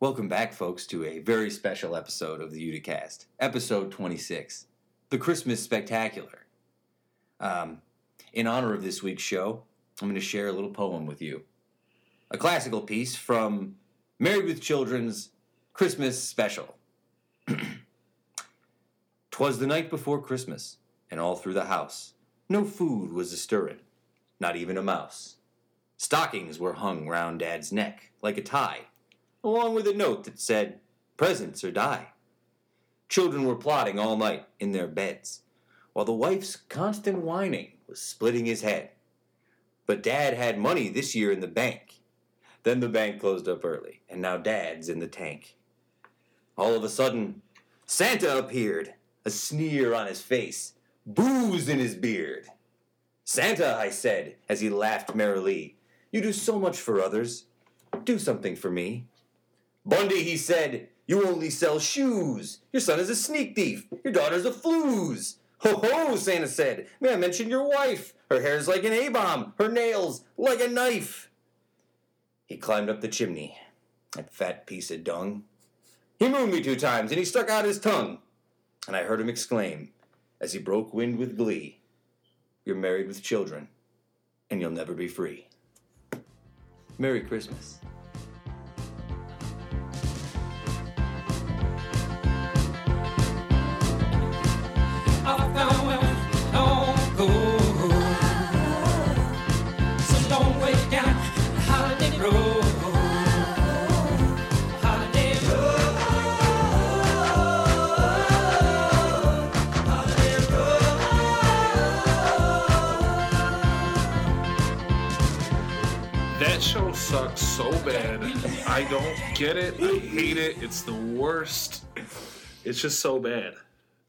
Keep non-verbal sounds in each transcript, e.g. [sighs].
Welcome back, folks, to a very special episode of the Uticast, episode 26, the Christmas Spectacular. Um, in honor of this week's show, I'm going to share a little poem with you. A classical piece from Married with Children's Christmas Special. [clears throat] Twas the night before Christmas, and all through the house no food was a stirrin', not even a mouse. Stockings were hung round Dad's neck like a tie, along with a note that said, Presents or die. Children were plotting all night in their beds, while the wife's constant whining was splitting his head. But Dad had money this year in the bank. Then the bank closed up early, and now Dad's in the tank. All of a sudden, Santa appeared, a sneer on his face, booze in his beard. Santa, I said, as he laughed merrily, you do so much for others. Do something for me. Bundy, he said, you only sell shoes. Your son is a sneak thief. Your daughter's a flues. Ho ho, Santa said. May I mention your wife? Her hair's like an A-bomb. Her nails like a knife. He climbed up the chimney, that fat piece of dung. He mooned me two times, and he stuck out his tongue. And I heard him exclaim, as he broke wind with glee, You're married with children, and you'll never be free. Merry Christmas. Bad. I don't get it. I hate it. It's the worst. It's just so bad.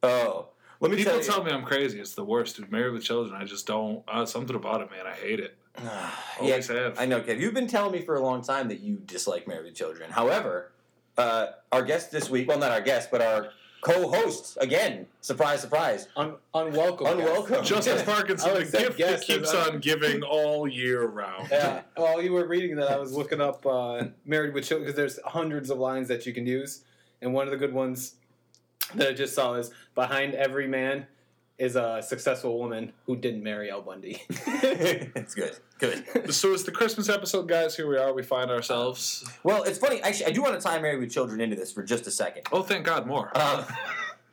Oh, let me People tell you. tell me I'm crazy. It's the worst. Dude, Married with Children, I just don't. Uh, something about it, man. I hate it. [sighs] yeah, Always have. I know, Kev. You've been telling me for a long time that you dislike Married with Children. However, uh, our guest this week, well, not our guest, but our co-host, again, surprise, surprise, Un- unwelcome. unwelcome. Justin [laughs] I Parkinson, the gift that keeps on giving all year round. Yeah. [laughs] While you were reading that, I was looking up uh, "Married with Children" because there's hundreds of lines that you can use, and one of the good ones that I just saw is "Behind every man is a successful woman who didn't marry Al Bundy." [laughs] [laughs] it's good, good. So it's the Christmas episode, guys. Here we are. We find ourselves. Well, it's funny. Actually, I do want to tie Married with Children into this for just a second. Oh, thank God, more. Um,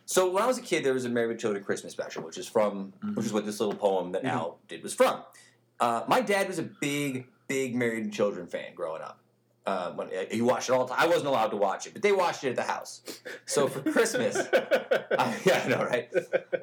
so when I was a kid, there was a Married with Children Christmas special, which is from, which is what this little poem that Al did was from. Uh, my dad was a big, big Married with Children fan growing up. Uh, when he watched it all the time, I wasn't allowed to watch it, but they watched it at the house. So for [laughs] Christmas, I, [laughs] yeah, I know, right?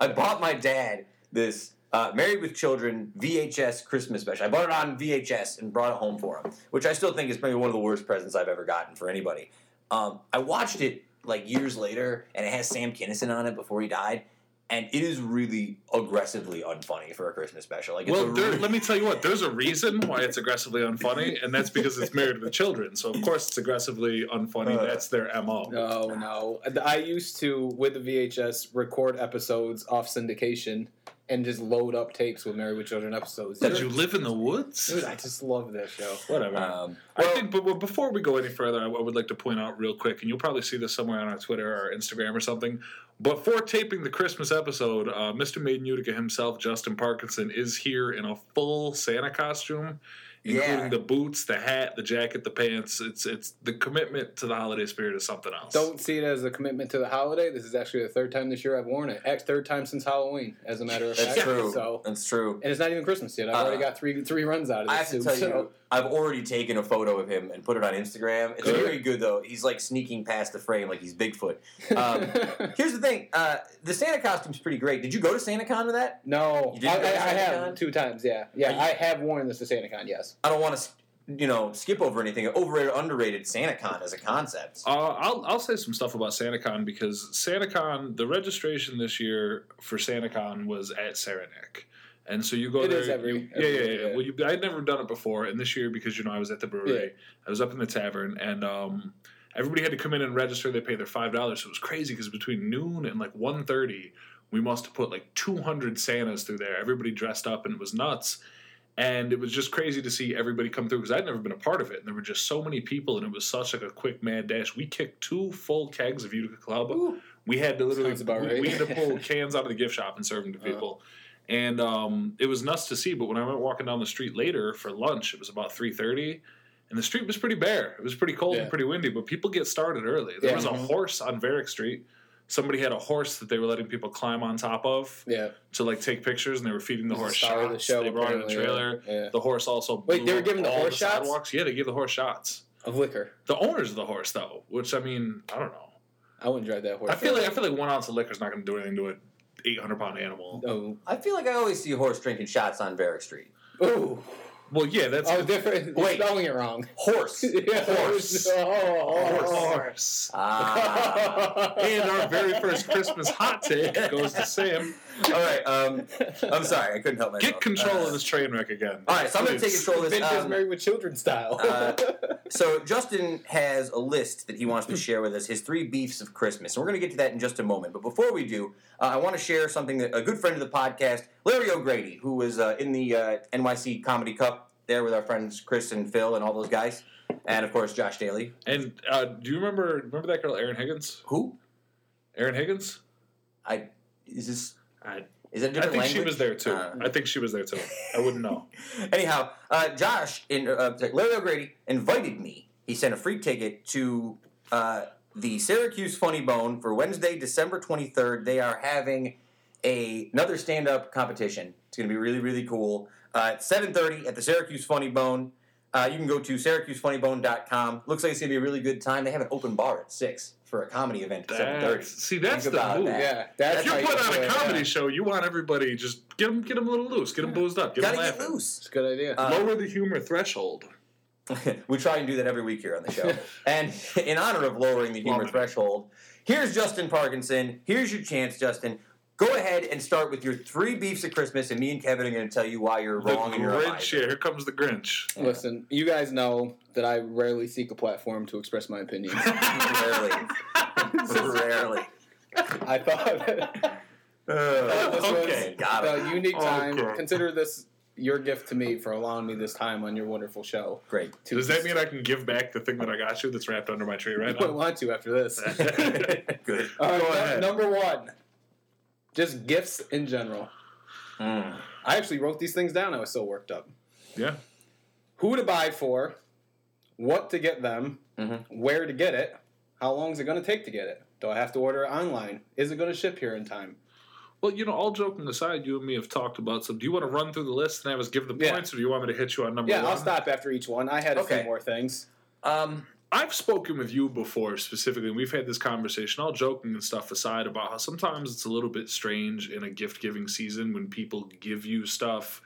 I bought my dad this uh, Married with Children VHS Christmas special. I bought it on VHS and brought it home for him, which I still think is maybe one of the worst presents I've ever gotten for anybody. Um, I watched it like years later, and it has Sam Kinison on it before he died, and it is really aggressively unfunny for a Christmas special. Like, it's Well, there, really- let me tell you what. There's a reason why it's aggressively unfunny, [laughs] and that's because it's married with children. So of course it's aggressively unfunny. Uh. That's their mo. no, no. I used to with the VHS record episodes off syndication and just load up tapes with "Married with Children" episodes. Did you live in the woods? Dude, I just love that show. Whatever. um, I well, think, but but before we go any further, I I would like to point out real quick, and you'll probably see this somewhere on our Twitter or Instagram or something. Before taping the Christmas episode, uh, Mr. Made in Utica himself, Justin Parkinson, is here in a full Santa costume, including Yeah. the boots, the hat, the jacket, the pants. It's it's the commitment to the holiday spirit is something else. Don't see it as a commitment to the holiday. This is actually the third time this year I've worn it. Ex- Third time since Halloween, as a matter of fact. that's fact. true. So, That's true. and it's not even Christmas yet. I've Uh, already got three three runs out of this I have to tell so- you, I've already taken a photo of him and put it on Instagram. It's Good. very good though. He's like sneaking past the frame like he's Bigfoot. Um, [laughs] here's the thing: uh, the Santa costume's pretty great. Did you go to SantaCon with that? no, You I, I, I have two times. Yeah, yeah, you- I have worn this to SantaCon. Yes. I don't want to, you know, skip over anything. Overrated, underrated SantaCon as a concept. Uh, I'll I'll say some stuff about SantaCon because SantaCon the registration this year for SantaCon was at Saranac. And so you go It there. is every- you- every yeah, yeah, yeah. yeah. Well, you, I'd never done it before, and this year because you know I was at the brewery, Yeah. I was up in the tavern, and um, everybody had to come in and register. They pay their five dollars. So it was crazy because between noon and like 1.30, we must have put like two hundred Santas through there. Everybody dressed up, and it was nuts. And it was just crazy to see everybody come through because I'd never been a part of it, and there were just so many people, and it was such like a quick mad dash. We kicked two full kegs of Utica Club. We had to literally about we, right. we had to pull [laughs] cans out of the gift shop and serve them to Uh-huh. people. And um, it was nuts to see. But when I went walking down the street later for lunch, it was about three thirty, and the street was pretty bare. It was pretty cold and pretty windy. But people get started early. There Yeah. was a Mhm. horse on Varick Street. Somebody had a horse that they were letting people climb on top of Yeah. to like take pictures, and they were feeding the It horse the star of the shots. show, they brought in a trailer. yeah. Yeah. The horse also Wait, they were giving the all horse shots? sidewalks. Yeah, they gave the horse shots. Of liquor. The owners of the horse, though, which I mean, I don't know. I wouldn't drive that horse. I feel like I feel like one ounce of liquor is not going to do anything to an eight hundred pound animal. No, I feel like I always see a horse drinking shots on Varick Street. Ooh. Well, yeah, that's Oh, different. Wait. spelling it wrong. Horse. [laughs] yeah, Horse. Oh, horse. horse. Ah. [laughs] And our very first Christmas hot take goes to Sam. [laughs] All right. Um, I'm sorry. I couldn't help myself. Get control Uh, of this train wreck again. All right, so I'm going to take Please. control of this. Vintage Um, married with children style. uh, [laughs] so Justin has a list that he wants to share with us, his three beefs of Christmas. And we're going to get to that in just a moment. But before we do, uh, I want to share something that a good friend of the podcast, Larry O'Grady, who was uh, in the uh, NYC Comedy Cup there with our friends Chris and Phil and all those guys, and of course Josh Daly. And uh, do you remember remember that girl, Erin Higgins? Who? Erin Higgins? I is this? I, Is that a different I think she was there too. Uh, I think she was there too. I wouldn't know. [laughs] Anyhow, uh, Josh, in, uh, Larry O'Grady invited me. He sent a free ticket to uh, the Syracuse Funny Bone for Wednesday, December 23rd. They are having a, another stand-up competition. It's going to be really, really cool. Uh, at 7.30 at the Syracuse Funny Bone. Uh, you can go to syracusefunnybone.com. Looks like it's going to be a really good time. They have an open bar at 6 for a comedy event at 7.30. See, that's Think the about move. that. yeah, that's If you how put on a comedy show, you want everybody just get them, get them a little loose, get them boozed up, get them Gotta get laughing. loose. It's a good idea. Uh, Lower the humor threshold. [laughs] we try and do that every week here on the show. [laughs] and in honor of lowering the humor Love it. threshold, here's Justin Parkinson. Here's your chance, Justin. Go ahead and start with your three beefs of Christmas, and me and Kevin are going to tell you why you're The wrong and you're Grinch. miser. Yeah, here comes the Grinch. Listen, you guys know that I rarely seek a platform to express my opinions. [laughs] Rarely. Rarely. I thought [laughs] that this okay, got it. was a unique time. Okay. Consider this your gift to me for allowing me this time on your wonderful show. Great. To Does that mean I can give back the thing that I got you that's wrapped under my tree you right wouldn't now? want to after this? [laughs] Good. All right, Go ahead. number one, just gifts in general. Mm. I actually wrote these things down. I was so worked up. Yeah. Who to buy for, what to get them, Mhm. where to get it, how long is it going to take to get it? Do I have to order it online? Is it going to ship here in time? Well, you know, all joking aside, you and me have talked about some. Do you want to run through the list and have us give the Yeah. points, or do you want me to hit you on number Yeah, one? I'll stop after each one. I had a Okay. few more things. Um, I've spoken with you before specifically, and we've had this conversation, all joking and stuff aside, about how sometimes it's a little bit strange in a gift giving season when people give you stuff.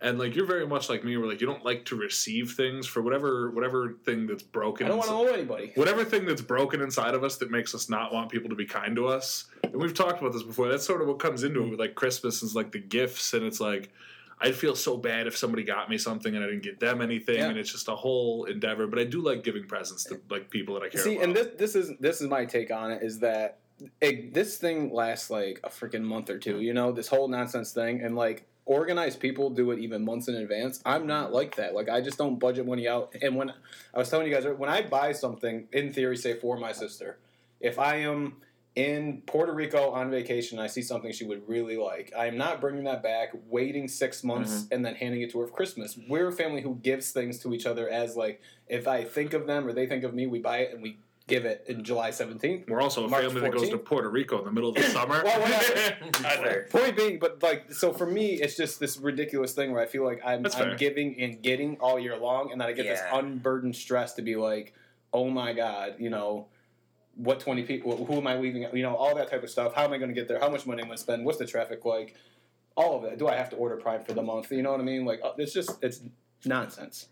And like you're very much like me, where like you don't like to receive things for whatever whatever thing that's broken. I don't want to owe anybody. whatever thing that's broken inside of us that makes us not want people to be kind to us. And we've talked about this before. That's sort of what comes into it with like Christmas is like the gifts, and it's like I'd feel so bad if somebody got me something and I didn't get them anything, Yeah. and it's just a whole endeavor. But I do like giving presents to like people that I care about. See, about. and this this is this is my take on it is that it, this thing lasts like a freaking month or two. You know, this whole nonsense thing, and like organized people do it even months in advance. I'm not like that. Like I just don't budget money out. And when I was telling you guys, when I buy something, in theory, say for my sister, if I am in Puerto Rico on vacation, I see something she would really like. I am not bringing that back, waiting six months mm-hmm. and then handing it to her for Christmas. We're a family who gives things to each other as like if I think of them or they think of me, we buy it and we give it in July seventeenth. We're also a March family that goes to Puerto Rico in the middle of the [laughs] summer. Well, whatever. [laughs] I know. Point being, but like, so for me, it's just this ridiculous thing where I feel like I'm, I'm giving and getting all year long, and then I get this unburdened stress to be like, oh my god, you know, what twenty people? Who am I leaving? You know, all that type of stuff. How am I going to get there? How much money am I going to spend? What's the traffic like? All of that. Do I have to order Prime for the month? You know what I mean? Like, uh, it's just it's nonsense.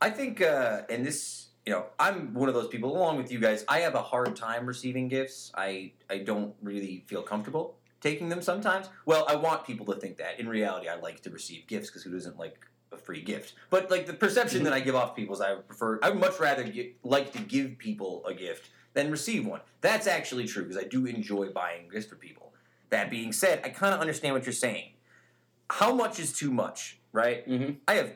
I think, uh, and this, you know, I'm one of those people, along with you guys. I have a hard time receiving gifts. I, I don't really feel comfortable taking them sometimes. Well, I want people to think that. In reality, I like to receive gifts because who doesn't like a free gift? But like the perception that I give off people is I prefer, I would much rather get, like to give people a gift than receive one. That's actually true because I do enjoy buying gifts for people. That being said, I kind of understand what you're saying. How much is too much? right? Mhm. I have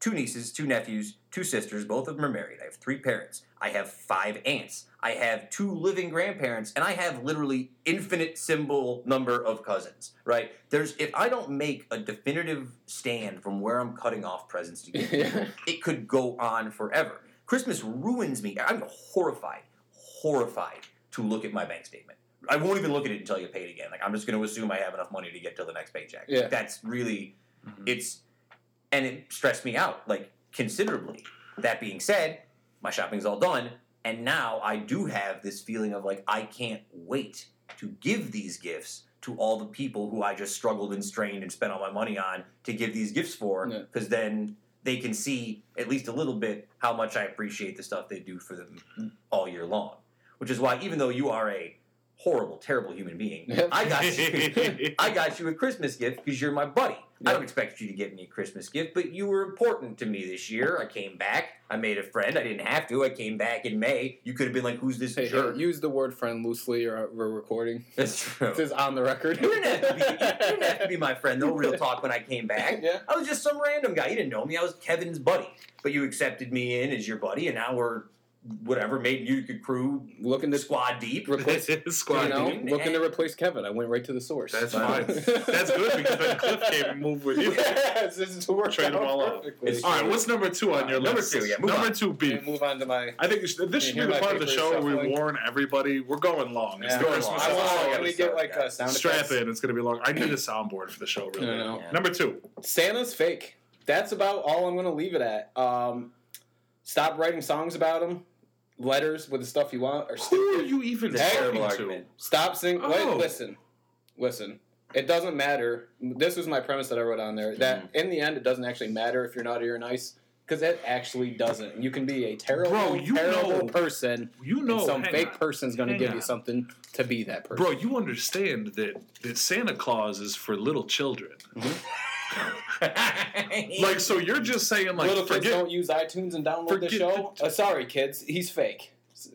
two nieces, two nephews, two sisters. Both of them are married. I have three parents. I have five aunts. I have two living grandparents, and I have literally infinite symbol number of cousins. Right? There's if I don't make a definitive stand from where I'm cutting off presents to give, Yeah. [laughs] it could go on forever. Christmas ruins me. I'm horrified, horrified to look at my bank statement. I won't even look at it until I get paid again. Like I'm just going to assume I have enough money to get till the next paycheck. Yeah. That's really Mhm. it's and it stressed me out like considerably. That being said, my shopping's all done, and now I do have this feeling of like I can't wait to give these gifts to all the people who I just struggled and strained and spent all my money on to give these gifts for, Yeah. because then they can see at least a little bit how much I appreciate the stuff they do for them all year long. Which is why, even though you are a horrible, terrible human being, I got you. [laughs] [laughs] I got you a Christmas gift because you're my buddy. I don't expect you to get me a Christmas gift, but you were important to me this year. I came back. I made a friend. I didn't have to. I came back in May. You could have been like, "Who's this Hey, hey, jerk?" use the word friend loosely or uh, we're recording. That's true. This is on the record. You didn't, have to be, you didn't have to be my friend, No Real talk. When I came back, [laughs] Yeah. I was just some random guy. You didn't know me. I was Kevin's buddy, but you accepted me in as your buddy, and now we're whatever made you could crew Looking to squad deep. replace [laughs] [laughs] Squad you know, dude. looking to replace Kevin. I went right to the source. That's fine. [laughs] That's good because then Cliff came and moved with you. yes, this is to work Trade them out all out. perfectly. It's All right, what's number two on your Number list? two, yeah, move number on. two, beef. Move on to my. I think you should, this should be the part of the show where we shuffling? warn everybody. We're going long. It's Yeah. Going Christmas long. I want. all Can we get like a guys. sound Strap in. It's going to be long. I need a soundboard for the show, really. Number two. Santa's fake. That's about all I'm going to leave it at. Um, stop writing songs about him. Letters with the stuff you want, or Who are you even That's a talking to? argument. Stop singing. Oh. Wait, listen, listen. It doesn't matter. This was my premise that I wrote on there. That Mm-hmm. in the end, it doesn't actually matter if you're naughty or nice, because it actually doesn't. You can be a terrible, Bro, you terrible know- person, You know, and some fake on. person's going to give on. you something to be that person. Bro, you understand that, that Santa Claus is for little children. [laughs] Like, so you're just saying, like, Little kids forget. don't use iTunes and download the show. the- uh, sorry, kids, he's fake.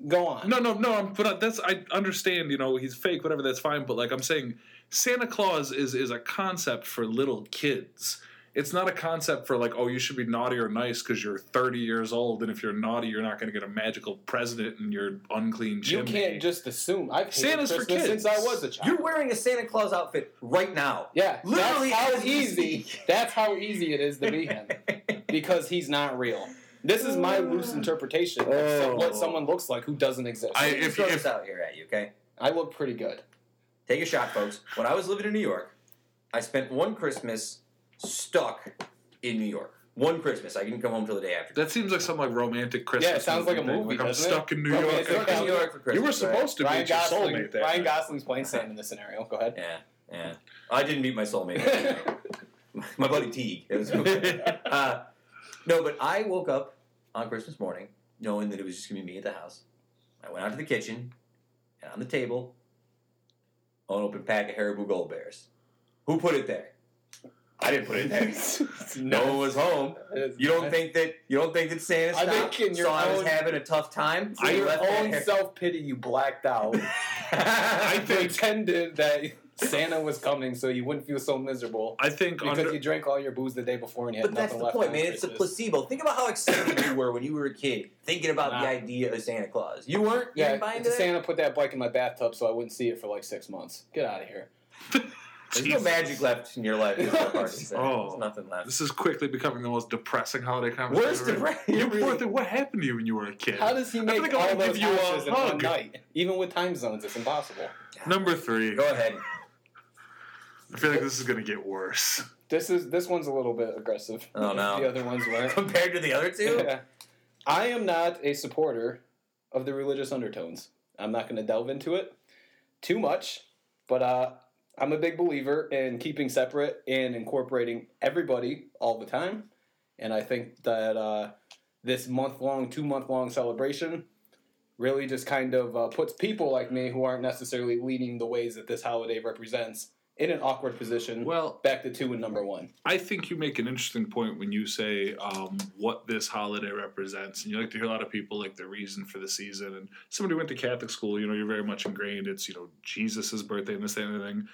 Go on. No, no, no. I'm, but that's I understand. You know, he's fake, whatever. That's fine. But like I'm saying, Santa Claus is is a concept for little kids. It's not a concept for like, oh, you should be naughty or nice because you're 30 years old, and if you're naughty, you're not going to get a magical present in your unclean chimney. you can't just assume. I've hated Santa's for kids. since I was a child. You're wearing a Santa Claus outfit right now. Yeah, Literally that's how easy. [laughs] That's how easy it is to be him [laughs] because he's not real. This is my oh. loose interpretation of Oh. what someone looks like who doesn't exist. I- I, if- throw if- this out here at you, okay? I look pretty good. Take a shot, folks. When I was living in New York, I spent one Christmas stuck in New York. One Christmas. I didn't come home till the day after. That seems like some like romantic Christmas. Yeah, it sounds like a thing. movie, Like I'm doesn't it? stuck in New Romantic York. Stuck in New York for Christmas. You were right? supposed to Ryan meet your soulmate. That Ryan. Gosling's playing Sam in this scenario. Go ahead. Yeah, yeah. I didn't meet my soulmate. [laughs] my buddy Teague. It was [laughs] uh, no, but I woke up on Christmas morning knowing that it was just gonna be me at the house. I went out to the kitchen, and on the table, an open pack of Haribo Gold Bears. Who put it there? I didn't put it in there. [laughs] [laughs] no one was home. You don't think that you don't think that Santa I stopped, think in your saw I was own- having a tough time? so In he your left that own hair- self pity, you blacked out. [laughs] I think pretended that Santa was coming so you wouldn't feel so miserable I think because under, you drank all your booze the day before and you had But that's the left point, man. It's a placebo. Think about how excited you were when you were a kid, thinking about the idea of Santa Claus. You weren't. You Yeah, didn't buy into that? Santa put that bike in my bathtub so I wouldn't see it for like six months. Get out of here. There's no magic left in your life. [laughs] There's, no parties. Oh. There's nothing left. This is quickly becoming the most depressing holiday conversation. Worst ever. depressing. [laughs] You poor thing. What happened to you when you were a kid? How does he I make think all wanna those give you a houses in one night? Even with time zones, it's impossible. Number three. Go ahead. I feel like this is gonna get worse. This is this one's a little bit aggressive. Oh, no. The other ones weren't. [laughs] Compared to the other two, Yeah. I am not a supporter of the religious undertones. I'm not going to delve into it too much, but uh, I'm a big believer in keeping separate and incorporating everybody all the time. And I think that uh, this month long, two month long celebration really just kind of uh, puts people like me who aren't necessarily leading the ways that this holiday represents in an awkward position. Well, back to two and number one. I think you make an interesting point when you say um, what this holiday represents, and you like to hear a lot of people like the reason for the season. And somebody who went to Catholic school, you know, you're very much ingrained. It's you know Jesus' birthday and this and the thing.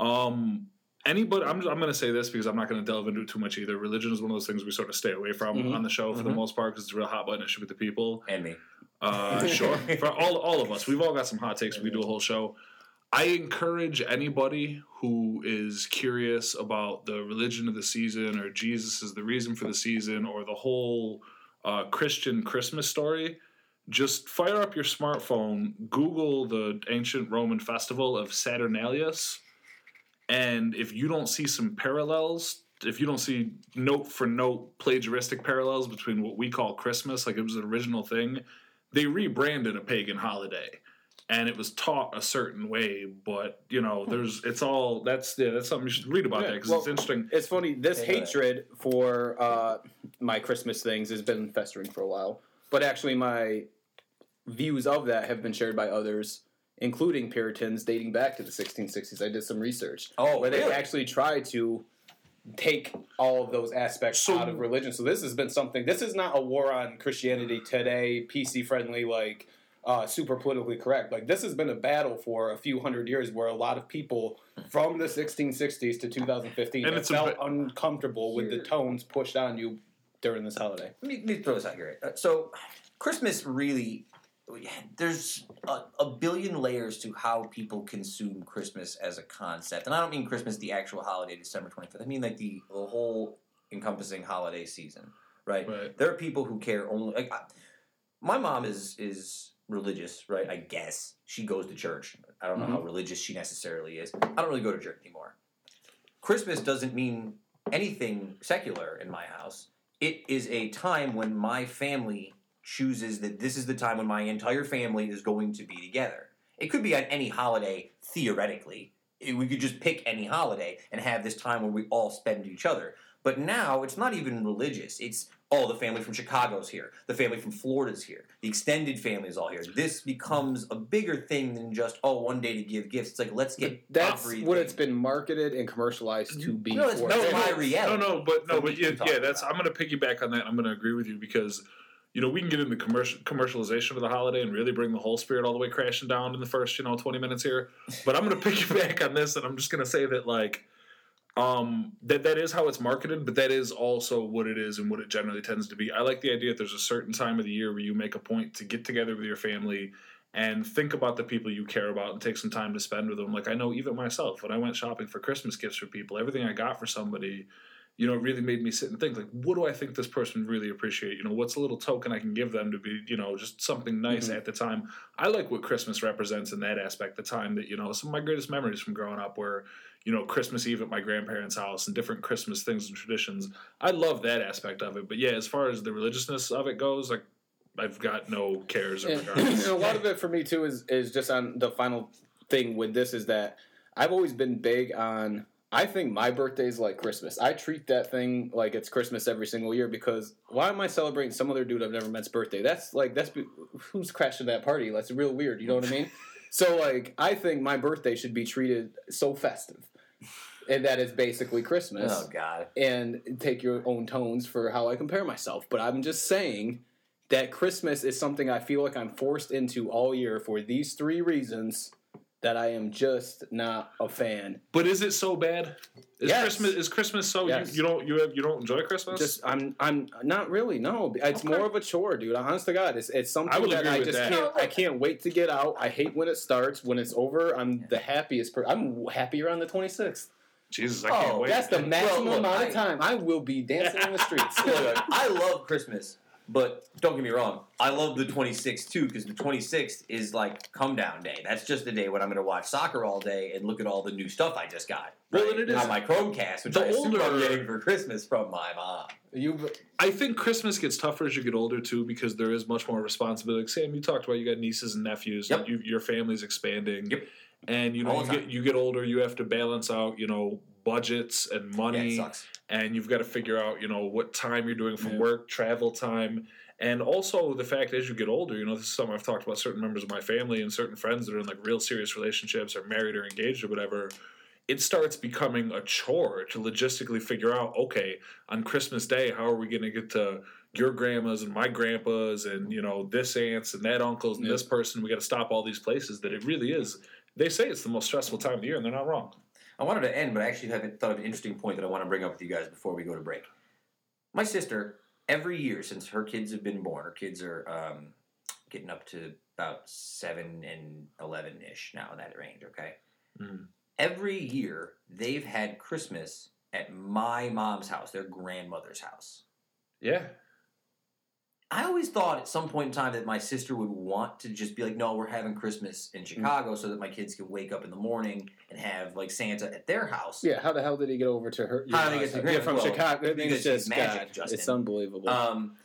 Um, anybody I'm, I'm going to say this because i'm not going to delve into it too much either. Religion is one of those things we sort of stay away from Mhm. on the show for the Mhm. most part because it's a real hot button issue with the people. And me. uh, [laughs] sure. For all, all of us. We've all got some hot takes. We do a whole show. I encourage anybody who is curious about the religion of the season or jesus is the reason for the season or the whole uh, christian christmas story just fire up your smartphone. Google the ancient roman festival of saturnalia and if you don't see some parallels, if you don't see note for note plagiaristic parallels between what we call Christmas, like it was an original thing, they rebranded a pagan holiday. And it was taught a certain way, but you know, there's it's all that's yeah, that's something you should read about Yeah, that because well, it's interesting. It's funny. This Yeah. hatred for uh, my Christmas things has been festering for a while, but actually, my views of that have been shared by others, including Puritans dating back to the 1660s. I did some research Oh, where they really? actually tried to take all of those aspects So- out of religion. So this has been something. This is not a war on Christianity today, PC friendly, like uh, super politically correct. Like this has been a battle for a few hundred years, where a lot of people from the 1660s to 2015 And it's a felt bit- uncomfortable with the tones pushed on you during this holiday. Let me, let me throw this out here. Uh, So, Christmas really, there's a, a billion layers to how people consume Christmas as a concept. And I don't mean Christmas, the actual holiday, December 25th. I mean like the, the whole encompassing holiday season, right? Right. There are people who care only. Like, I, my mom is is religious, right? I guess she goes to church. I don't know mm-hmm. how religious she necessarily is. I don't really go to church anymore. Christmas doesn't mean anything secular in my house. It is a time when my family chooses that this is the time when my entire family is going to be together. It could be on any holiday, theoretically. We could just pick any holiday and have this time where we all spend each other. But now it's not even religious. It's oh, the family from Chicago's here, the family from Florida's here, the extended family is all here. This becomes a bigger thing than just oh, one day to give gifts. It's like let's get That's everything. what it's been marketed and commercialized to be. No, it's for. not no, my no, reality. No, no, but no, but yeah, yeah, that's. about I'm going to piggyback on that. I'm going to agree with you because, you know, we can get into commercial commercialization of the holiday and really bring the whole spirit all the way crashing down in the first, you know, 20 minutes here. But I'm going [laughs] to piggyback on this, and I'm just going to say that like, um, that that is how it's marketed, but that is also what it is and what it generally tends to be. I like the idea that there's a certain time of the year where you make a point to get together with your family and think about the people you care about and take some time to spend with them. Like I know even myself, when I went shopping for Christmas gifts for people, everything I got for somebody, you know, it really made me sit and think, like, what do I think this person really appreciate? You know, what's a little token I can give them to be, you know, just something nice Mhm. at the time. I like what Christmas represents in that aspect, the time that, you know, some of my greatest memories from growing up were, you know, Christmas Eve at my grandparents' house and different Christmas things and traditions. I love that aspect of it. But yeah, as far as the religiousness of it goes, like I've got no cares or And, regards. and [laughs] a lot of it for me too is is just on the final thing with this is that I've always been big on. I think my birthday is like Christmas. I treat that thing like it's Christmas every single year because why am I celebrating some other dude I've never met's birthday? That's like that's who's crashing that party. That's real weird. You know what I mean? [laughs] so like I think my birthday should be treated so festive, and that is basically Christmas Oh God. and take your own tones for how I compare myself. But I'm just saying that Christmas is something I feel like I'm forced into all year for these three reasons that I am just not a fan. But is it so bad? Is Yes. Christmas is Christmas so Yes. you, you don't you have you don't enjoy Christmas? Just I'm I'm not really no. It's Okay. more of a chore, dude. Honest to God, it's it's I something would that I just that. can't I can't wait to get out. I hate when it starts. When it's over, I'm the happiest. Per- I'm happier on the 26th. Jesus, I can't Oh, wait. That's the maximum look, amount I- of time I will be dancing in the streets. [laughs] Look, I love Christmas, but don't get me wrong. I love the 26th too because the 26th is like come down day. That's just the day when I'm going to watch soccer all day and look at all the new stuff I just got. Well, right? it is- on my Chromecast, which the I assume I'm older- getting for Christmas from my mom. you I think Christmas gets tougher as you get older too, because there is much more responsibility. Like Sam, you talked about you got nieces and nephews, Yep. and you, your family's expanding. Yep. And you know you get you get older, you have to balance out, you know, budgets and Yeah, money, sucks. And you've got to figure out, you know, what time you're doing from Yeah. work, travel time, and also the fact as you get older, you know, this is something I've talked about certain members of my family and certain friends that are in like real serious relationships or married or engaged or whatever. It starts becoming a chore to logistically figure out, okay, on Christmas Day, how are we going to get to your grandmas and my grandpas and you know this aunts and that uncles and Yeah. this person? We got to stop all these places. That it really is. They say it's the most stressful time of the year, and they're not wrong. I wanted to end, but I actually have thought of an interesting point that I want to bring up with you guys before we go to break. My sister, every year since her kids have been born, her kids are um, getting up to about seven and eleven ish now in that range. Okay, Mm. every year they've had Christmas at my mom's house, their grandmother's house. Yeah. I always thought at some point in time that my sister would want to just be like, no, we're having Christmas in Chicago so that my kids can wake up in the morning and have like Santa at their house. Yeah, how the hell did he get over to her? How did he get to yeah, from Well, Chicago? I think it's just magic, God, Justin. It's unbelievable. Um,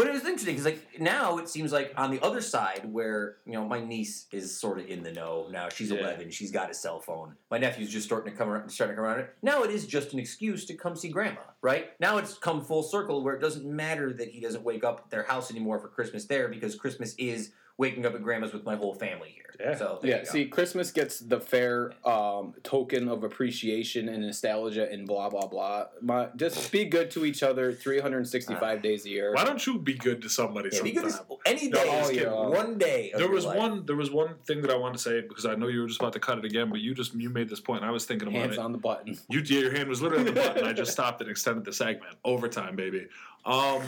but it was interesting because like now it seems like on the other side where you know my niece is sort of in the know now she's Yeah. 11 she's got a cell phone my nephew's just starting to come around starting to come around it now it is just an excuse to come see grandma right now it's come full circle where it doesn't matter that he doesn't wake up at their house anymore for Christmas there because Christmas is waking up at grandma's with my whole family here Yeah. so there yeah, you go. see, Christmas gets the fair um, token of appreciation and nostalgia and blah blah blah. My, just be good to each other 365 days a year. Why don't you be good to somebody yeah, because sometime? any day I was is one day of There your was life. one. There was one thing that I wanted to say because I know you were just about to cut it again, but you just you made this point. And I was thinking about it. Hands it. on the button. You, yeah, your hand was literally on the button. I just stopped and extended the segment. Overtime, baby. Um,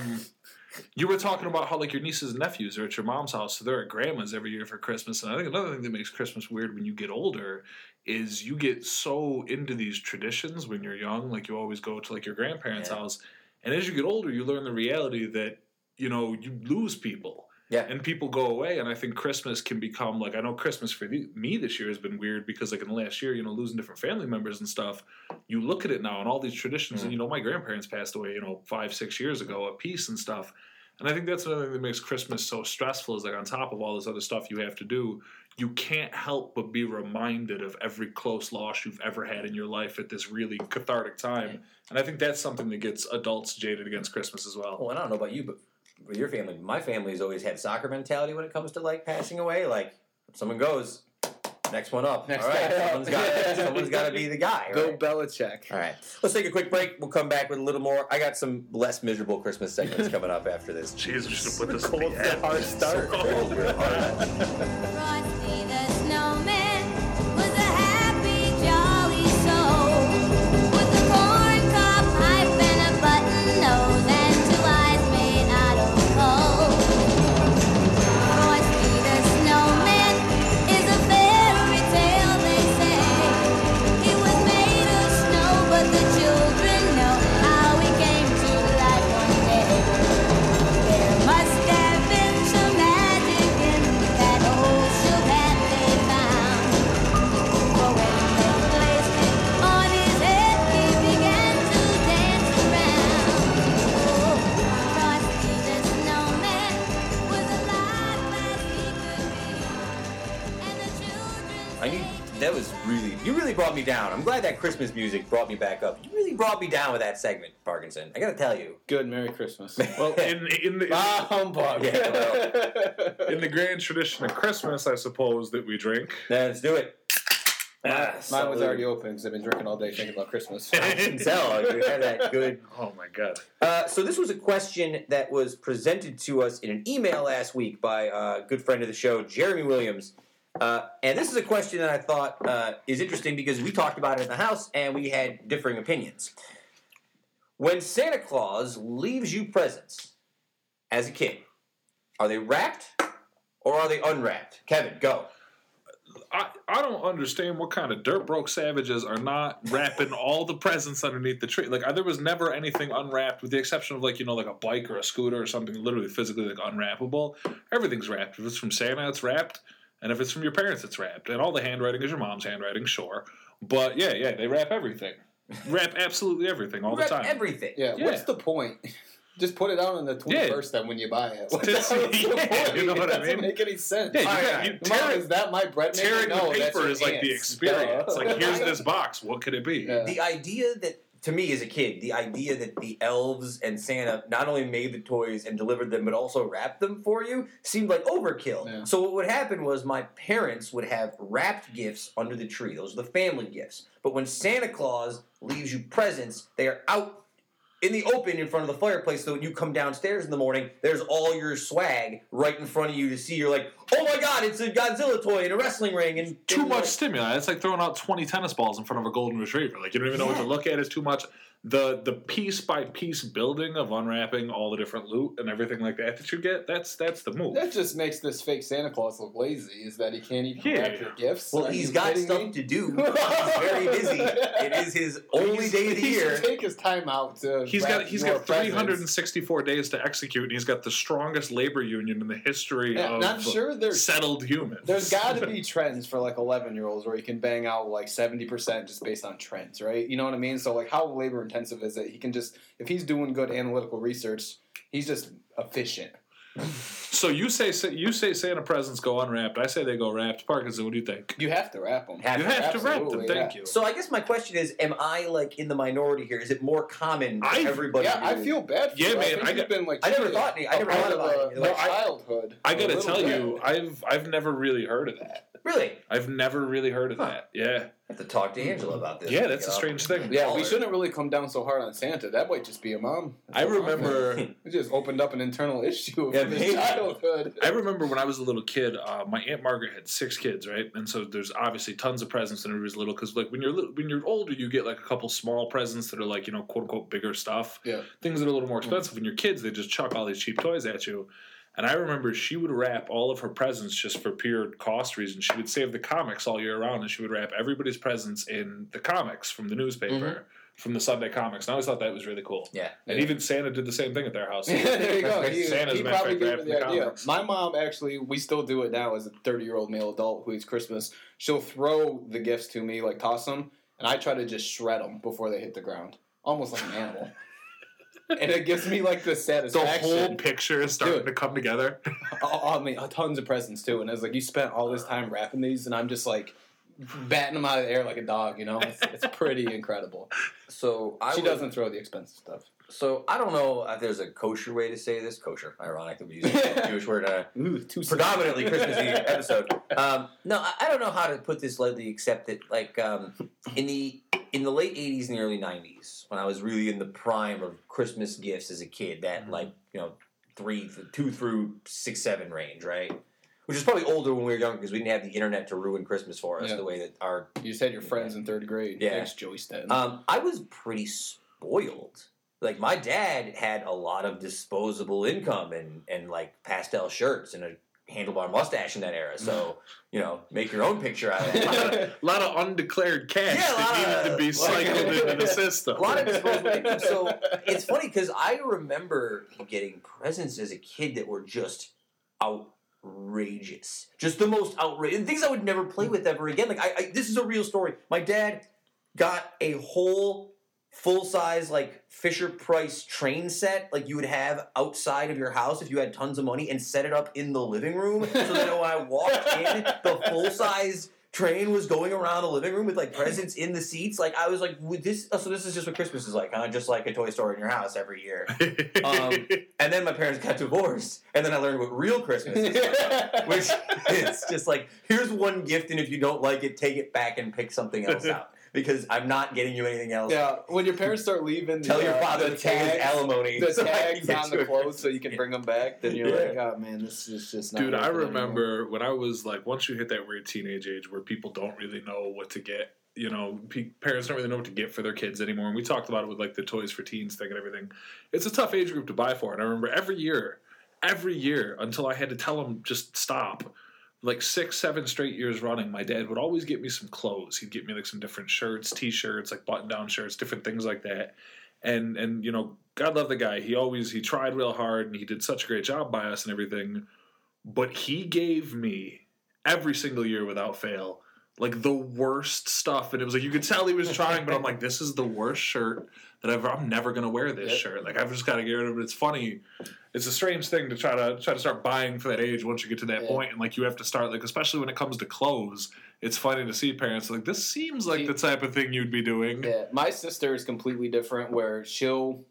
you were talking about how like your nieces and nephews are at your mom's house, so they're at grandma's every year for Christmas. And I think another thing that makes Christmas weird when you get older is you get so into these traditions when you're young. Like you always go to like your grandparents' Yeah. house, and as you get older, you learn the reality that you know you lose people yeah. and people go away and i think christmas can become like i know christmas for the, me this year has been weird because like in the last year you know losing different family members and stuff you look at it now and all these traditions and mm. you know my grandparents passed away you know five six years ago at peace and stuff. And i think that's another thing that makes christmas so stressful is like on top of all this other stuff you have to do you can't help but be reminded of every close loss you've ever had in your life at this really cathartic time. And i think that's something that gets adults jaded against christmas as well. Well, I don't know about you, but your family, my family's always had soccer mentality when it comes to like passing away. Like, someone goes, next one up. Next All right, someone's got [laughs] someone's got to be the guy. Go right? Belichick. All right, let's take a quick break. We'll come back with a little more. I got some less miserable Christmas segments [laughs] coming up after this. Jeez, we should have put this at Cold the end. hard start. Cold, really. Brought me down. I'm glad that Christmas music brought me back up. You really brought me down with that segment, Parkinson. I gotta tell you. Good Merry Christmas. [laughs] Well, in in the ah, humbug. Yeah, [laughs] in the grand tradition of Christmas, I suppose that we drink. Let's do it. Ah, Mine was salute. already open because I've been drinking all day thinking about Christmas. I can tell. You had that good [laughs] Oh my god! Uh, so this was a question that was presented to us in an email last week by a good friend of the show, Jeremy Williams. Uh, and this is a question that I thought uh, is interesting because we talked about it in the house and we had differing opinions. When Santa Claus leaves you presents as a kid, are they wrapped or are they unwrapped? Kevin, go. I, I don't understand what kind of dirt broke savages are not wrapping all the presents underneath the tree. Like I, there was never anything unwrapped, with the exception of like you know like a bike or a scooter or something literally physically like unwrappable. Everything's wrapped. If it's from Santa, it's wrapped, and if it's from your parents, it's wrapped. And all the handwriting is your mom's handwriting, sure. But yeah, yeah, they wrap everything. Wrap absolutely everything all the time. everything. Yeah, Yeah. what's the point? [laughs] Just put it out on the Yeah. 21st then when you buy it. What's Just- the what's the yeah, point? you know what it I doesn't mean? make any sense. Yeah, you All got- right. you Mom, tear- is that my bread maker? Tearing no, the paper is like the experience. Duh. [laughs] Like here's this box. What could it be? Yeah. the idea that to me as a kid the idea that the elves and santa not only made the toys and delivered them but also wrapped them for you seemed like overkill. Yeah. so what would happen was my parents would have wrapped gifts under the tree. Those are the family gifts. But when santa claus leaves you presents they are out in the open in front of the fireplace. So when you come downstairs in the morning, there's all your swag right in front of you to see. You're like, oh my god, it's a Godzilla toy and a wrestling ring and too much like- stimuli. It's like throwing out twenty tennis balls in front of a golden retriever. Like you don't even know what to look at. It's too much. The the piece by piece building of unwrapping all the different loot and everything like that that you get. That's that's the move. That just makes this fake Santa Claus look lazy. Is that he can't even Yeah. wrap your gifts? Well, Are he's you got stuff me? to do. [laughs] He's very busy. It is his only He's- day of the year. Take his time out to. He's wrap got he's your got three hundred and presents. days to execute, and he's got the strongest labor union in the history Yeah, of and I'm sure there's settled humans. There's got to be [laughs] trends for like 11 year olds where you can bang out like 70% just based on trends, right? You know what I mean? So, like, how labor intensive is it? He can just, if he's doing good analytical research, he's just efficient. [laughs] So you say you say Santa presents go unwrapped. I say they go wrapped. Parkinson, what do you think? You have to wrap them. Have You have to wrap them. Thank yeah. you. So I guess my question is, am I like in the minority here? Is it more common for I've- everybody? Yeah, I feel bad for Yeah, you. man, I, think I you've got- been like I never thought any- I a never part thought of about the- it. Like, I- childhood. I a gotta tell bit. you, I've I've never really heard of that. Really? I've never really heard of Huh. that. Yeah, I have to talk to Angela about this. Yeah, that's a strange thing. Yeah, we shouldn't really come down so hard on Santa. That might just be a mom. I remember. We just opened up an internal issue Yeah, of his maybe. childhood. I remember when I was a little kid, uh, my aunt Margaret had six kids, right? And so there's obviously tons of presents when everybody's little. Because like when you're little, when you're older, you get like a couple small presents that are like you know quote unquote bigger stuff. Yeah. things that are a little more expensive. When you're kids, they just chuck all these cheap toys at you. And I remember she would wrap all of her presents just for pure cost reasons. She would save the comics all year round, and she would wrap everybody's presents in the comics from the newspaper, mm-hmm. from the Sunday comics. And I always thought that was really cool. Yeah. And even Santa did the same thing at their house. Yeah, [laughs] there you go. [laughs] He, Santa's he a matter of probably gave the idea. comics. My mom actually, we still do it now as a 30 year old male adult who eats Christmas. She'll throw the gifts to me, like toss them, and I try to just shred them before they hit the ground, almost like an animal. And it gives me like the satisfaction. The whole picture is starting Dude. to come together. [laughs] Oh, I mean, tons of presents too. And it's like you spent all this time wrapping these, and I'm just like batting them out of the air like a dog. You know, it's, it's pretty incredible. So I she would- doesn't throw the expensive stuff. So I don't know if there's a kosher way to say this. Kosher, ironic that we use a [laughs] Jewish word. Uh, Ooh, too predominantly Christmassy [laughs] episode. Um, no, I, I don't know how to put this lightly, except that like um, in the in the late '80s and the early '90s, when I was really in the prime of Christmas gifts as a kid, that like you know three, two through six, seven range, right? Which is probably older when we were young because we didn't have the internet to ruin Christmas for us Yeah. the way that our You just had your friends in third grade. Yeah. Thanks, Joey Stanton. um, I was pretty spoiled. Like my dad had a lot of disposable income and and like pastel shirts and a handlebar mustache in that era. So you know, make your own picture out of it. [laughs] a lot of undeclared cash Yeah, that needed to be cycled into the [laughs] system. a lot of disposable [laughs] income. So it's funny because I remember getting presents as a kid that were just outrageous, just the most outrageous things I would never play with ever again. Like I, I this is a real story. My dad got a whole full size like Fisher Price train set like you would have outside of your house if you had tons of money and set it up in the living room so that when I walked in the full size train was going around the living room with like presents in the seats. Like I was like would this oh, so this is just what Christmas is like huh? Just like a toy store in your house every year. Um, and then my parents got divorced and then I learned what real Christmas is like which it's just like here's one gift and if you don't like it take it back and pick something else out because I'm not getting you anything else yeah, when your parents start leaving, Tell the, your uh, father the to pay his alimony. the so [laughs] tags on the clothes so you can bring them back. Then you're Yeah. like, oh man, this is just not. Dude, I it anymore." remember when I was like, once you hit that weird teenage age where people don't really know what to get, you know, pe- parents don't really know what to get for their kids anymore. And we talked about it with like the Toys for Teens thing and everything. It's a tough age group to buy for. And I remember every year, every year until I had to tell them just stop. Like six, seven straight years running, my dad would always get me some clothes. He'd get me like some different shirts, t-shirts, like button-down shirts, different things like that. And and you know, God love the guy. He always he tried real hard and he did such a great job by us and everything but he gave me every single year without fail like the worst stuff and it was like you could tell he was trying but i'm like this is the worst shirt that I've, i'm never going to wear this Yep. shirt like i've just got to get rid of it it's funny it's a strange thing to try to try to start buying for that age once you get to that Yeah. point and like you have to start like especially when it comes to clothes it's funny to see parents like this seems like See- the type of thing you'd be doing Yeah, my sister is completely different. Where she'll,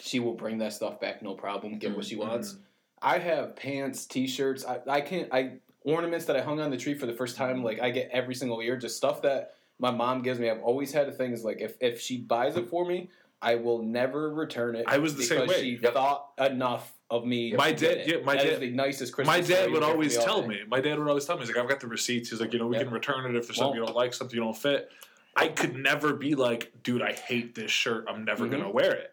she will bring that stuff back, no problem, get what she mm-hmm. wants. I have pants, t-shirts. I, I can't. I ornaments that I hung on the tree for the first time. Like I get every single year, just stuff that my mom gives me. I've always had a thing is like if if she buys it for me, I will never return it. I was the same way. She Yep. thought enough of me. My dad- it. yeah, my That is dad- the nicest Christmas. My dad would always tell me. My dad would always tell me, he's like, I've got the receipts. He's like, you know, we Yeah. can return it if there's something you don't like, something you don't fit. I could never be like, dude, I hate this shirt. I'm never Mhm. gonna wear it.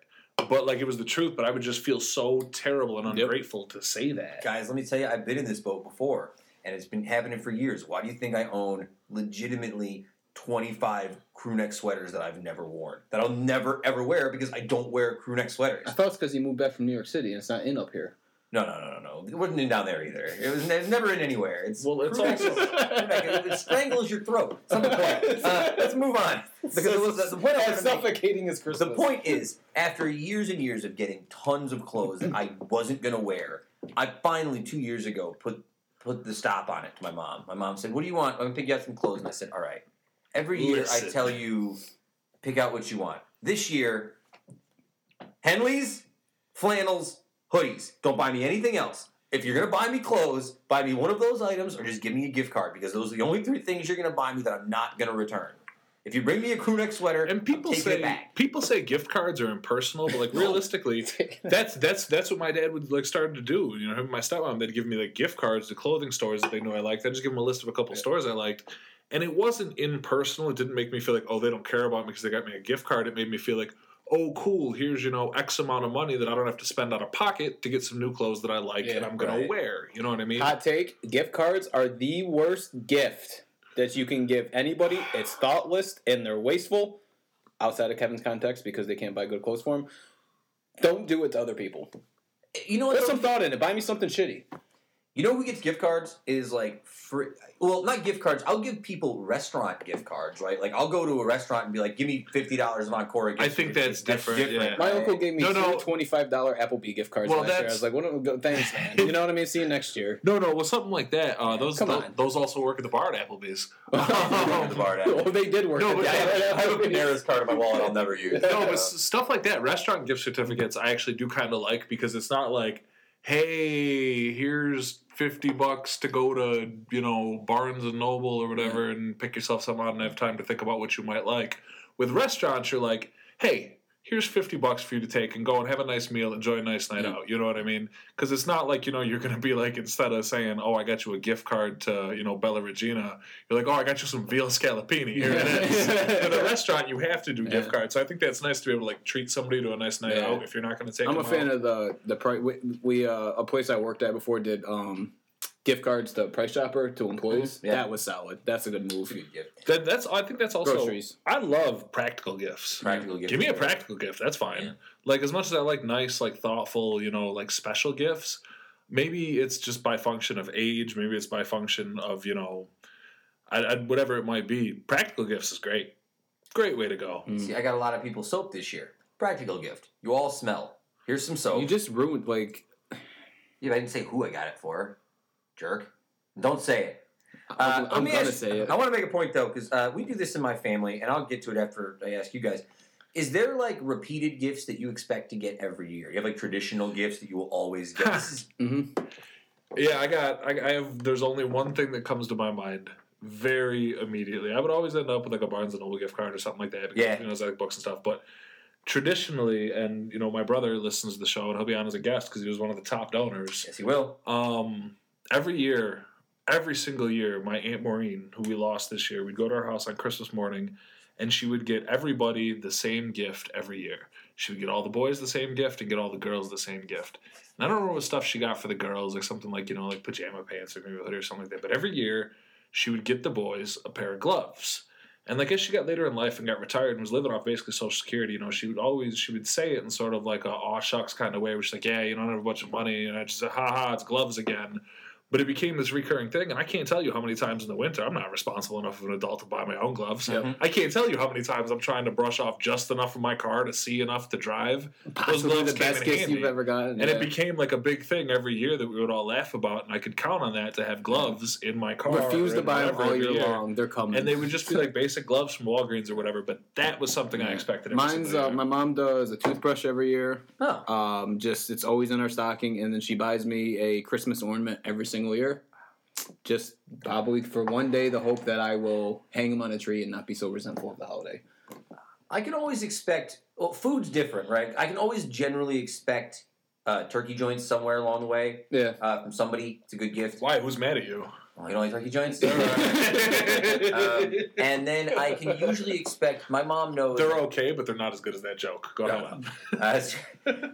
But like it was the truth, but I would just feel so terrible and Yep. ungrateful to say that. Guys, let me tell you, I've been in this boat before, and it's been happening for years. Why do you think I own legitimately 25 crew neck sweaters that I've never worn? That I'll never ever wear because I don't wear crew neck sweaters. I thought it's because you moved back from New York City and it's not in up here. No, no, no, no, no. It wasn't in down there either. It was, it was never in anywhere. It's Well, it's crew neck also- is- crew neck, it, it strangles your throat. That's the point. [laughs] Uh, let's move on. Because it was, the point I As suffocating as Christmas. The point is, after years and years of getting tons of clothes that I wasn't gonna wear, I finally two years ago put put the stop on it to my mom. My mom said, "What do you want? I'm gonna pick you out some clothes." And I said, "All right." Every year Listen. I tell you, pick out what you want. This year, Henleys, flannels, hoodies. Don't buy me anything else. If you're gonna buy me clothes, buy me one of those items, or just give me a gift card because those are the only three things you're gonna buy me that I'm not gonna return. If you bring me a crew neck sweater, And people I'm taking say it back. people say gift cards are impersonal, but like realistically, [laughs] that's that's that's what my dad would like started to do. You know, him and my stepmom they'd give me like gift cards to clothing stores that they knew I liked. I'd just give them a list of a couple stores I liked. And it wasn't impersonal. It didn't make me feel like, oh, they don't care about me because they got me a gift card. It made me feel like, oh, cool. Here's you know X amount of money that I don't have to spend out of pocket to get some new clothes that I like Yeah, and I'm gonna wear. You know what I mean? Hot take: Gift cards are the worst gift that you can give anybody. It's thoughtless and they're wasteful. Outside of Kevin's context, because they can't buy good clothes for him. Don't do it to other people. You know what? Put what? some thought in it. Buy me something shitty. You know who gets gift cards is like free. Well, not gift cards. I'll give people restaurant gift cards, right? Like I'll go to a restaurant and be like, "Give me fifty dollars of Encore." Gift cards. I think that's different, yeah. My uncle gave me no, no. twenty-five dollar Applebee gift cards Well, last year. I was like, "What? am- Thanks, man. You know what I mean? See you next year." No, no, well, something like that. Uh, those Come tho- on. those also work at the bar at Applebee's. [laughs] the bar at [laughs] oh, they did work. No, at but that. yeah, I have a Panera's card in my wallet I'll never use. no, but s- stuff like that, restaurant gift certificates, I actually do kind of like because it's not like, hey, here's fifty bucks to go to you know Barnes and Noble or whatever and pick yourself something out and have time to think about what you might like. With restaurants, you're like, hey. Here's fifty bucks for you to take and go and have a nice meal, enjoy a nice night out. You know what I mean? Because it's not like you know you're gonna be like instead of saying, "Oh, I got you a gift card to you know Bella Regina," you're like, "Oh, I got you some veal scallopini." Here it is. [laughs] At a restaurant, you have to do gift cards. So I think that's nice to be able to like treat somebody to a nice night Yeah. out if you're not going to take. I'm a fan out. of the the price. We, we uh, a place I worked at before did um, gift cards to Price Chopper to employees. Yeah. That was solid. That's a good move. Good gift. That, that's. I think that's also. Groceries. I love practical gifts. Practical gift. Give me a practical gift. That's fine. Yeah. Like as much as I like nice, like thoughtful, you know, like special gifts. Maybe it's just by function of age. Maybe it's by function of you know, I, I, whatever it might be. Practical gifts is great. Great way to go. Mm. See, I got a lot of people soap this year. Practical gift. You all smell. Here's some soap. You just ruined like. yeah, I didn't say who I got it for. Jerk. Don't say it. Uh, I'm, I'm gonna ask- say it. I want to make a point though, because uh, we do this in my family, and I'll get to it after I ask you guys. Is there like repeated gifts that you expect to get every year? You have like traditional gifts that you will always get. This is [laughs] hmm Yeah, I got. I, I have. There's only one thing that comes to my mind very immediately. I would always end up with like a Barnes and Noble gift card or something like that. Because, Yeah. you know, it's like books and stuff. But traditionally, and you know, my brother listens to the show, and he'll be on as a guest because he was one of the top donors. yes, you will. Um, every year, every single year, my aunt Maureen, who we lost this year, we'd go to her house on Christmas morning, and she would get everybody the same gift every year. She would get all the boys the same gift and get all the girls the same gift. And I don't remember what stuff she got for the girls, like something like you know, like pajama pants or maybe a hoodie or something like that. But every year, she would get the boys a pair of gloves. And like as she got later in life and got retired and was living off basically Social Security, you know, she would always she would say it in sort of like a aw shucks kind of way, she's like, "Yeah, you don't have a bunch of money," and I just "Ha ha, it's gloves again." But it became this recurring thing, and I can't tell you how many times in the winter I'm not responsible enough of an adult to buy my own gloves. Yep. I can't tell you how many times I'm trying to brush off just enough of my car to see enough to drive. Possibly gloves the best gift you've ever gotten. And yeah. it became like a big thing every year that we would all laugh about, and I could count on that to have gloves in my car. refuse to buy them all year year. long. They're coming. And they would just be like basic gloves from Walgreens or whatever. But that was something I expected. Mine's uh, my mom does a toothbrush every year. Oh, Um, just it's always in our stocking, and then she buys me a Christmas ornament every single year. Just probably for one day, the hope that I will hang them on a tree and not be so resentful of the holiday. I can always expect well, food's different, right? I can always generally expect uh, turkey joints somewhere along the way Yeah. uh, from somebody. It's a good gift. Why? Who's mad at you? Oh, you don't like turkey joints? um, and then I can usually expect my mom knows. They're okay, but they're not as good as that joke. Go ahead. [laughs] Uh,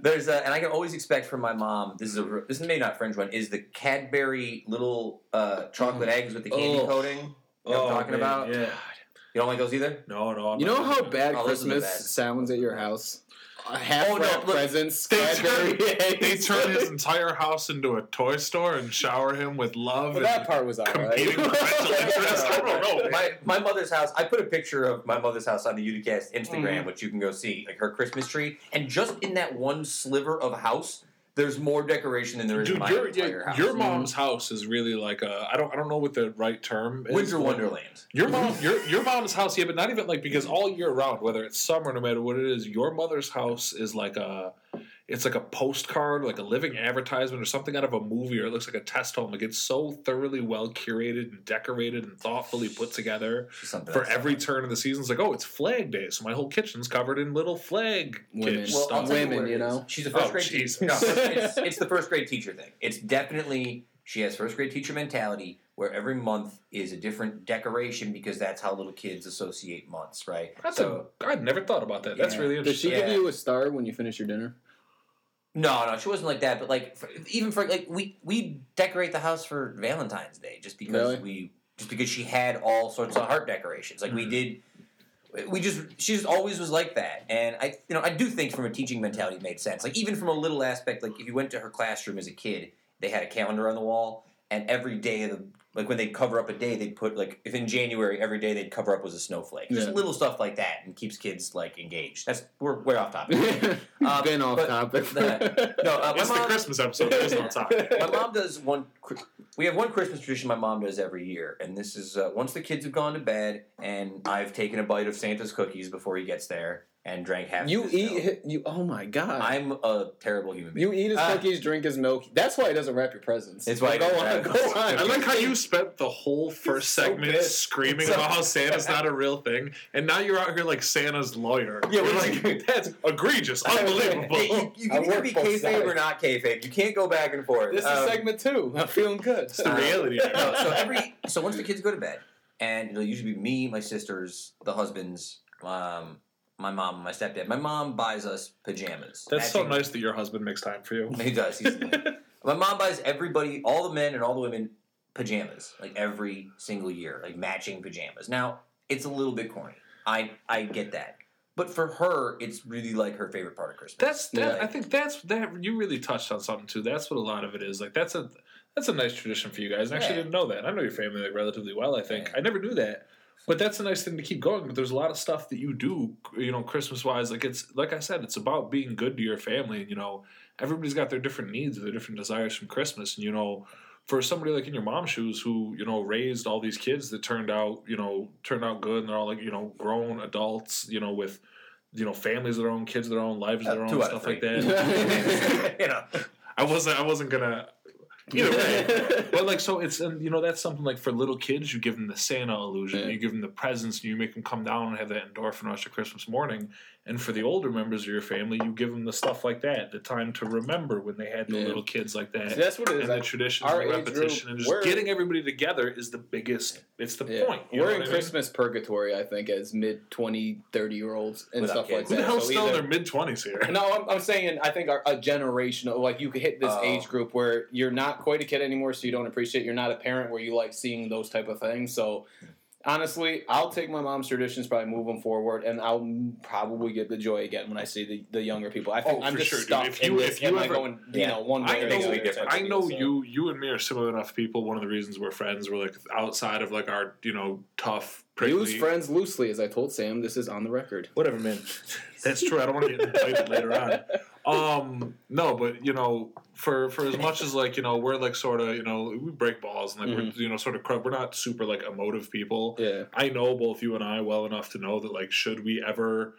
there's a, and I can always expect from my mom. This is a this is maybe not a French one. Is the Cadbury little uh, chocolate eggs with the candy Oh. coating? You know what I'm talking man, about? Yeah. You don't like those either? No, no. I'm You know how bad Oh, those are the Christmas best. sounds at your house? Half Oh, no, wrapped look, presents, They turn, [laughs] they turn his entire house into a toy store and shower him with love. But and that part was alright. competing parental [laughs] interest. I don't know. [laughs] My my mother's house. I put a picture of my mother's house on the Uticast Instagram, Mhm. which you can go see, like her Christmas tree. And just in that one sliver of house, there's more decoration than there is in Dude, my your, entire your, house. your mm-hmm. mom's house is really like a I don't I don't know what the right term is. Winter but Wonderland. Your mom [laughs] your your mom's house, yeah, but not even like because all year round, whether it's summer, no matter what it is, your mother's house is like a it's like a postcard, like a living advertisement or something out of a movie, or it looks like a test home. Like it's so thoroughly well curated and decorated and thoughtfully put together Something for else. every turn of the season. It's like, oh, it's flag day, so my whole kitchen's covered in little flag Women. kids Well, stuff. Women, you know? She's a first Oh, grade Jesus. teacher. No, it's, [laughs] it's the first grade teacher thing. It's definitely she has first grade teacher mentality where every month is a different decoration because that's how little kids associate months, right? That's so a, I'd never thought about that. That's Yeah. really Does she interesting. Yeah. give you a star when you finish your dinner? No, no, she wasn't like that. But like for, even for like we we decorate the house for Valentine's Day just because Really? we just because she had all sorts of heart decorations. Like we mm-hmm. did. We just she just always was like that, and I you know I do think from a teaching mentality it made sense. Like even from a little aspect, like if you went to her classroom as a kid, they had a calendar on the wall, and every day of the like when they'd cover up a day, they'd put like if in January every day they'd cover up was a snowflake. Just Yeah. little stuff like that, and keeps kids like engaged. That's we're way off topic. Um, [laughs] Been off but topic. the- no, uh, [laughs] my It's the Christmas episode. There's no time. my mom does one. We have one Christmas tradition my mom does every year, and this is uh, once the kids have gone to bed, and I've taken a bite of Santa's cookies before he gets there, and drank half. you of eat milk. you. Oh my god! I'm a terrible human being. you eat his Uh, cookies, drink his milk. That's why he doesn't wrap your presents. It's why go on. Go on. I like how you spent the whole first so segment pissed. screaming So- about how [laughs] Santa's not a real thing, and now you're out here like Santa's lawyer. Yeah, You're we're like, [laughs] that's egregious, [laughs] unbelievable. Hey, you, you can either be both kayfabe sides. or not kayfabe. You can't go back and forth. This is Um, segment two. I'm feeling good. It's the reality. of no, so every so once the kids go to bed, and it'll usually be me, my sisters, the husbands, um, my mom, and my stepdad. My mom buys us pajamas. That's so nice that your husband makes time for you. [laughs] He does. He's [laughs] my mom buys everybody, all the men and all the women, pajamas like every single year, like matching pajamas. Now it's a little bit corny. I I get that, but for her, it's really like her favorite part of Christmas. That's that. Yeah. I think that's that. You really touched on something too. That's what a lot of it is. Like that's a that's a nice tradition for you guys. I actually Yeah. didn't know that. I know your family like relatively well. I think Yeah. I never knew that. But that's a nice thing to keep going. But there's a lot of stuff that you do, you know, Christmas wise. Like it's like I said, it's about being good to your family. And you know, everybody's got their different needs, their different desires from Christmas. And you know, for somebody like in your mom's shoes who you know raised all these kids that turned out you know turned out good and they're all like you know grown adults you know with you know families of their own kids of their own lives of their Uh, own two out of stuff like that [laughs] [laughs] you know, i wasn't i wasn't gonna either way [laughs] but like so it's and you know that's something like for little kids you give them the santa illusion Yeah. you give them the presents and you make them come down and have that endorphin rush of christmas morning and for the older members of your family you give them the stuff like that the time to remember when they had the Yeah. little kids like that See, that's what it is. and the Like, tradition our and the group, repetition and just getting everybody together is the biggest it's the Yeah. point We're in I mean? Christmas purgatory, I think, as mid 20, 30 year olds and Without stuff like kids. who that. the hell's So still in their mid-20s here No, I'm, I'm saying I think our, a generational like you could hit this Oh. age group where you're not quite a kid anymore, so you don't appreciate. You're not a parent where you like seeing those type of things. So honestly, I'll take my mom's traditions, probably move them forward, and I'll probably get the joy again when I see the, the younger people. I think Oh, I'm just sure, dude. stuck If in you- this. if you am I ever- going, you Yeah. know, one I way or know, the other I know so. you. You and me are similar enough people. One of the reasons we're friends, we're like outside of like our, you know, tough. Use friends loosely, as I told Sam. This is on the record. Whatever, man. That's true. I don't want to get invited later on. [laughs] Um, no, but you know, for for as much as like you know, we're like sort of you know we break balls and like we're you know sort of we're not super like emotive people. Yeah. I know both you and I well enough to know that like should we ever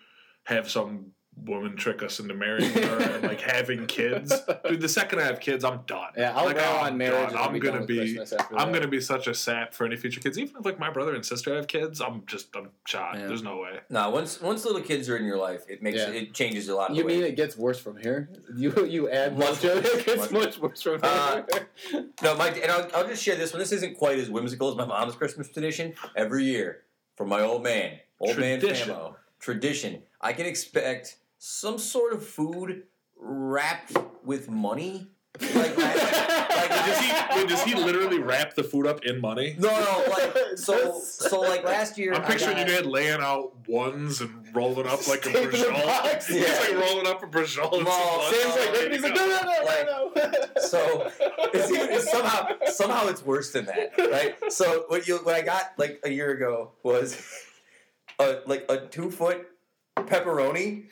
have some woman trick us into marrying her and like [laughs] having kids. Dude, the second I have kids, I'm done. Yeah, I'll like, go I'm on marriage. done. I'll I'm gonna be. I'm gonna be such a sap for any future kids. Even if like my brother and sister have kids, I'm just I'm shot. Yeah. There's no way. No, once once little kids are in your life, it makes Yeah. it changes a lot. Of You the way. mean it gets worse from here? You you add Much more worse. to [laughs] it. It gets Much much worse from Uh, here. No, Mike, and I'll, I'll just share this one. This isn't quite as whimsical as my mom's Christmas tradition. Every year, for my old man, old Tradition. man Famo, tradition, I can expect some sort of food wrapped with money. Like, [laughs] like, like Does he, wait, does he literally wrap the food up in money? no, no, like [laughs] so, so like last year. I'm picturing got- your dad laying out ones and rolling up like a Tape in the brajol. He's [laughs] Yeah. like rolling up a brajol. and Well, some Sam's like, There you He's like, no, no, no, Like, no, no. so it's, even, it's somehow somehow it's worse than that, right? So what you what I got like a year ago was a like a two foot pepperoni,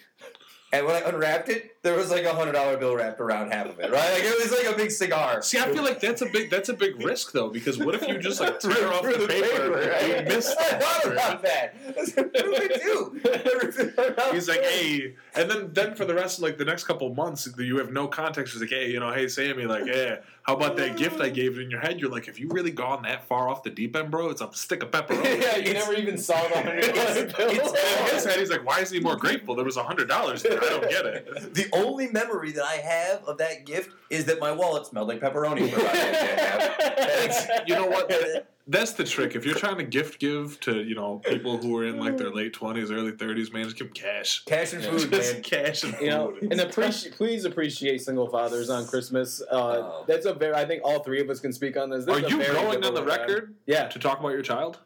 and when I unwrapped it, there was like a hundred dollar bill wrapped around half of it, right? Like it was like a big cigar. See, I feel like that's a big that's a big risk though, because what if you just like [laughs] tear off Through the paper, right? you miss [laughs] I that thought about that. What we do. [laughs] He's like, hey, and then then for the rest of like the next couple months, you have no context. He's like, hey, you know, hey Sammy, like, yeah, how about that gift I gave you in your head? You're like, if you really gone that far off the deep end, bro, it's a stick of pepperoni. yeah, you never even saw the hundred dollar It's- bill. In his head, he's like, why is he more grateful? There was a hundred dollars there. I don't get it. The only memory that I have of that gift is that my wallet smelled like pepperoni. For about a day and a half. [laughs] That's- You know what? That's the trick. If you're trying to gift give to you know people who are in like their late twenties, early thirties, man, just give them cash. Cash and food, [laughs] Just man. cash and food. You know, and appreciate, please appreciate single fathers on Christmas. Uh, Oh. That's a very. I think all three of us can speak on this. This are you going on the one, man. record Yeah. to talk about your child?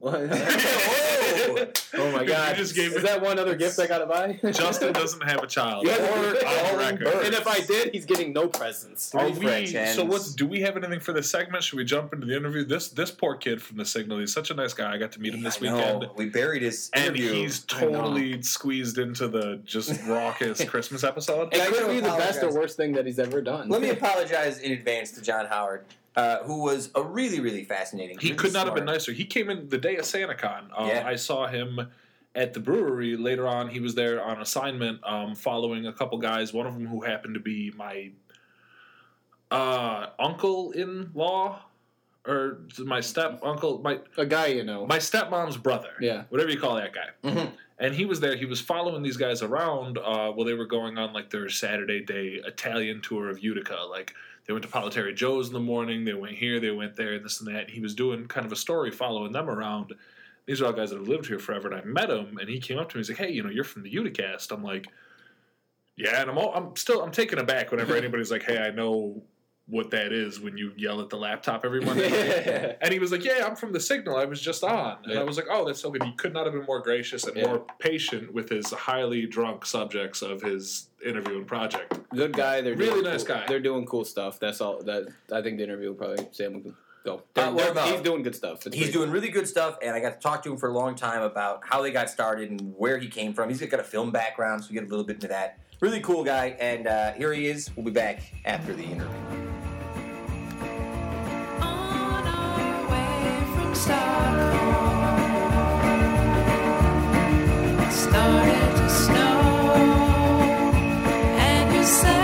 Whoa. [laughs] Oh. oh my You god! just gave is that one other gift I gotta buy? [laughs] Justin doesn't have a child. Yeah. Or on record. and if I did, he's getting no presents. Are Three we, so hens. what's do we have anything for this segment? Should we jump into the interview? This this poor kid from the Signal, he's such a nice guy. I got to meet him this I know. weekend. We buried his And interview. he's totally squeezed into the just [laughs] raucous Christmas episode. It I could gotta be the best or worst thing that he's ever done. Let me apologize in advance to John Howard, uh, who was a really, really fascinating. He really could not have been nicer. He came in the day of SantaCon. Um, Yeah. I saw him at the brewery later on. He was there on assignment, um, following a couple guys. One of them who happened to be my uh, uncle-in-law, or my step uncle, my a guy you know. my stepmom's brother. Yeah. whatever you call that guy. Mhm. And he was there. He was following these guys around uh, while they were going on like their Saturday day Italian tour of Utica. Like they went to Politari Joe's in the morning. They went here. They went there. This and that. And he was doing kind of a story following them around. These are all guys that have lived here forever. And I met him, and he came up to me. He's like, "Hey, you know, you're from the Uticast." I'm like, "Yeah." And I'm all, I'm still I'm taken aback whenever [laughs] anybody's like, "Hey, I know." What that is when you yell at the laptop every Monday. [laughs] And he was like, "Yeah, I'm from the Signal. I was just on." And Yeah. I was like, "Oh, that's so good." He could not have been more gracious and Yeah. more patient with his highly drunk subjects of his interview and project. Good guy. They're Really doing nice cool- guy. They're doing cool stuff. That's all. That I think the interview will probably Sam will go. Uh, They're- what they're- about- he's doing good stuff. It's He's pretty doing really good stuff, and I got to talk to him for a long time about how they got started and where he came from. He's got a film background, so we get a little bit into that. Really cool guy, and uh, here he is. We'll be back after the interview. Started to snow, and you said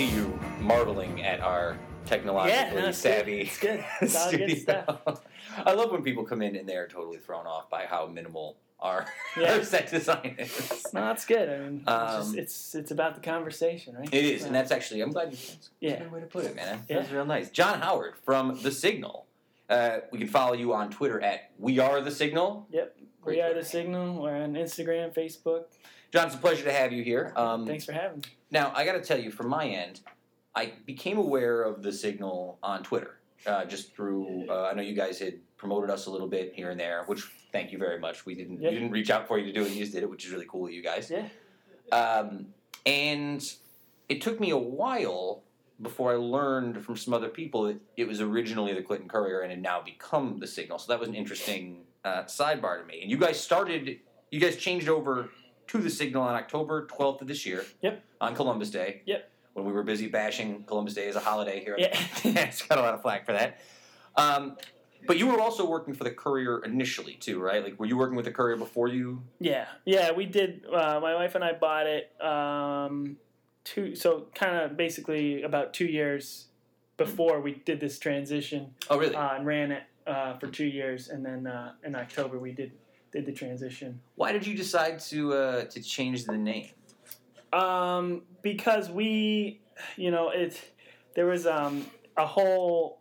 see you marveling at our technologically Yeah, no, it's savvy It's good. [laughs] It's all good studio. I love when people come in and they're totally thrown off by how minimal our, Yeah. our set design is. No, that's good. I mean, it's, Um, just, it's it's about the conversation, right? It is, and that's actually I'm glad you. That's a Yeah. good way to put it, man. Yeah. That's real nice. John Howard from The Signal. Uh, we can follow you on Twitter at We Are The Signal. Yep. Great we are the signal. We're on Instagram, Facebook. John, it's a pleasure to have you here. Um, Thanks for having me. Now, I got to tell you, from my end, I became aware of the signal on Twitter, uh, just through. Uh, I know you guys had promoted us a little bit here and there, which thank you very much. We didn't Yeah. we didn't reach out for you to do it; you just did it, which is really cool of you guys. Yeah. Um, and it took me a while before I learned from some other people that it was originally the Clinton Courier and had now become the Signal. So that was an interesting uh, sidebar to me. And you guys started, you guys changed over to the Signal on October 12th of this year. Yep. On Columbus Day. Yep. When we were busy bashing Columbus Day as a holiday here. Yeah. [laughs] it's got a lot of flack for that. Um, but you were also working for the Courier initially too, right? Like, were you working with the Courier before you? Yeah, yeah, we did. Uh, my wife and I bought it um, two, so kind of basically about two years before we did this transition Oh, really? uh, and ran it uh, for two years, and then uh, in October we did did the transition. Why did you decide to uh, to change the name? Um, because we, you know, it there was um, a whole.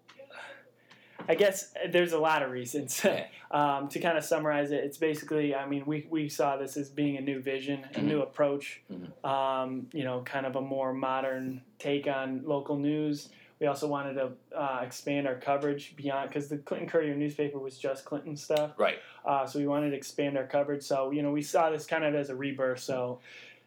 I guess there's a lot of reasons. [laughs] Um, to kind of summarize it, it's basically, I mean, we, we saw this as being a new vision, a Mhm. new approach, Mhm. um, you know, kind of a more modern take on local news. We also wanted to uh, expand our coverage beyond, because the Clinton Courier newspaper was just Clinton stuff. Right. Uh, so we wanted to expand our coverage. So, you know, we saw this kind of as a rebirth. So,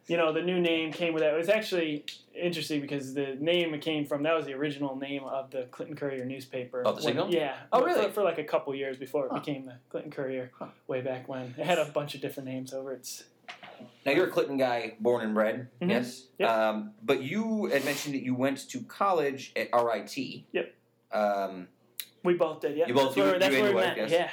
you know, the new name came with that. It was actually interesting because the name it came from, that was the original name of the Clinton Courier newspaper. Oh, the When- Yeah. Oh, For- really? For, like a couple years before it Huh. became the Clinton Courier Huh. way back when. It had a bunch of different names over its. Now you're a Clinton guy, born and bred, Mhm. yes. Yep. Um, but you had mentioned that you went to college at RIT. Yep. Um, We both did, yeah. You both- That's you- where, you that's where we met. yes? Yeah.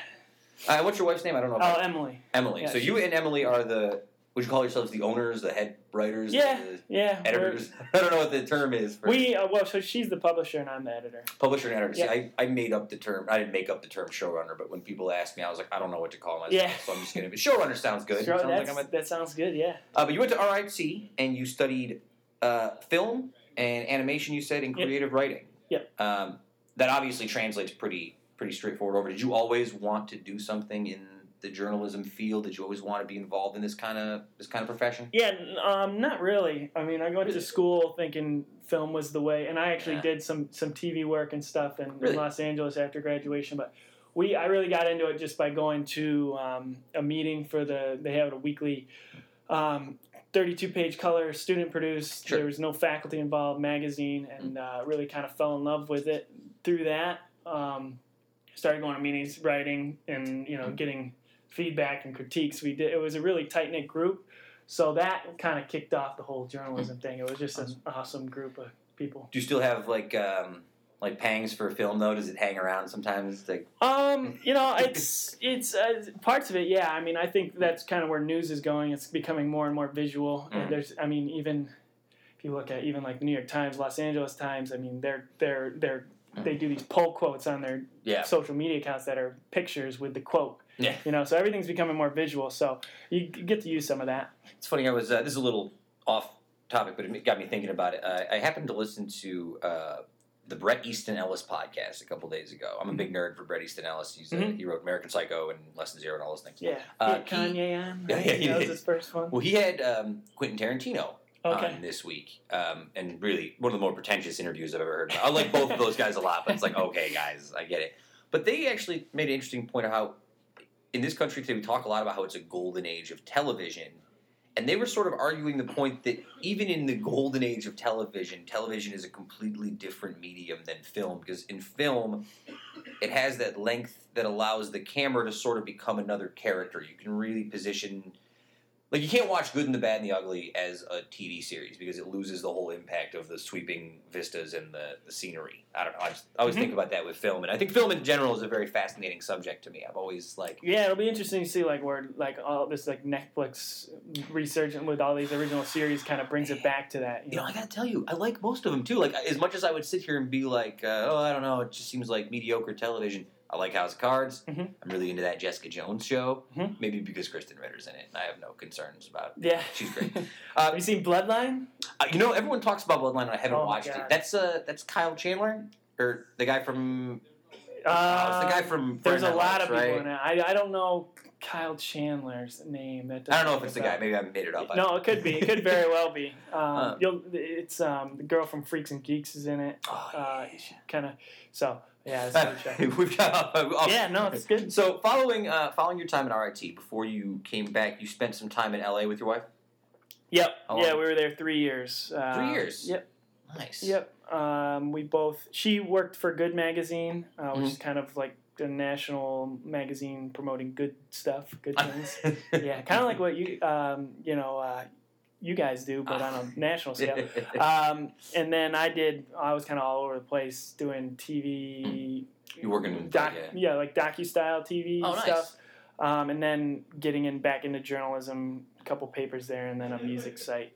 uh, what's your wife's name? I don't know. Oh, Emily. Emily. yeah, so you and Emily are the. Would you call yourselves the owners, the head writers, Yeah, the yeah. editors? [laughs] I don't know what the term is. For We, uh, well, so she's the publisher and I'm the editor. publisher and editor. See, Yeah. I, I made up the term. I didn't make up the term showrunner, but when people asked me, I was like, I don't know what to call myself. Yeah. So I'm just gonna be showrunner. Sounds good. Sure, sounds like I'm a that sounds good, yeah. Uh, but you went to RIT and you studied uh, film and animation. You said in Yep. creative writing. Yep. Um, that obviously translates pretty pretty straightforward over. Did you always want to do something in the journalism field? Did you always want to be involved in this kind of this kind of profession? Yeah, um, not really. I mean, I went to school thinking film was the way, and I actually Yeah. did some some TV work and stuff in, Really? in Los Angeles after graduation. But we, I really got into it just by going to um, a meeting for the. They have a weekly. Um, 32 page color, student produced. Sure. There was no faculty involved, magazine, and uh, really kind of fell in love with it through that. Um, started going to meetings, writing, and you know, getting feedback and critiques. We did. It was a really tight knit group. So that kind of kicked off the whole journalism thing. It was just an awesome group of people. Do you still have like um, like pangs for film though? Does it hang around sometimes? Like Um, you know, it's it's uh, parts of it. Yeah, I mean, I think that's kind of where news is going. It's becoming more and more visual. Mhm. And there's, I mean, even if you look at even like the New York Times, Los Angeles Times. I mean, they're they're they're they do these poll quotes on their yeah, social media accounts that are pictures with the quote. Yeah. You know, so everything's becoming more visual. So you get to use some of that. it's funny. I was uh, this is a little off topic, but it got me thinking about it. Uh, I happened to listen to. Uh, the Bret Easton Ellis podcast a couple days ago. I'm a big nerd for Bret Easton Ellis. He's, uh, Mhm. he wrote American Psycho and Less Than Zero and all those things. Yeah. Uh, Kanye on. Yeah, yeah, he that was his first one. Well, he had um, Quentin Tarantino Okay. on this week, um, and really one of the more pretentious interviews I've ever heard. I like both of those guys a lot, but it's like, [laughs] okay, guys, I get it. But they actually made an interesting point of how in this country today we talk a lot about how it's a golden age of television. And they were sort of arguing the point that even in the golden age of television, television is a completely different medium than film because in film, it has that length that allows the camera to sort of become another character. You can really position like you can't watch Good and the Bad and the Ugly as a TV series because it loses the whole impact of the sweeping vistas and the, the scenery. I don't know. I, just, I always Mhm. think about that with film, and I think film in general is a very fascinating subject to me. I've always like Yeah, it'll be interesting to see like where like all this like Netflix research with all these original series kind of brings it back to that. You You know, know? I gotta tell you, I like most of them too. Like, as much as I would sit here and be like, uh, oh, I don't know, it just seems like mediocre television. I like House of Cards. Mhm. I'm really into that Jessica Jones show. Mhm. Maybe because Krysten Ritter's in it, and I have no concerns about. It. Yeah, She's great. [laughs] Have Uh, you seen Bloodline? uh, you know, everyone talks about Bloodline, and I haven't Oh watched it. That's uh, that's Kyle Chandler, or the guy from. Uh, Uh, it's the guy from. There's a lot of people right? in it. I, I don't know Kyle Chandler's name. That I don't know if it's the guy. Maybe I made it up. No, it could be. It could very [laughs] well be. Um, you'll, it's um, the girl from Freaks and Geeks is in it. Oh, Uh, she kind of. So yeah, it's a good show. We've got. off- Yeah, no, it's good. So following uh, following your time at RIT, before you came back, you spent some time in LA with your wife. Yep. Yeah, we were there three years. Uh, Three years? Yep. Nice. Yep. Um, we both. She worked for Good Magazine, uh, which Mhm. is kind of like a national magazine promoting good stuff, good [laughs] things. yeah, kind of like what you um, you know uh, you guys do, but on a [laughs] national scale. [laughs] Um, and then I did. I was kind of all over the place doing TV. You working in doc, yeah. yeah, like docu style TV Oh, nice. stuff. Um, and then getting in back into journalism, a couple papers there, and then a music site.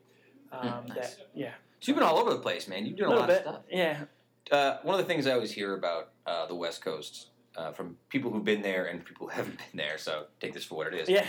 Um, Hmm, nice. That yeah, So you've been all over the place, man. You've a done a, little lot bit. of stuff. Yeah, Uh, one of the things I always hear about uh, the West Coast uh, from people who've been there and people who haven't been there, so take this for what it is, yeah,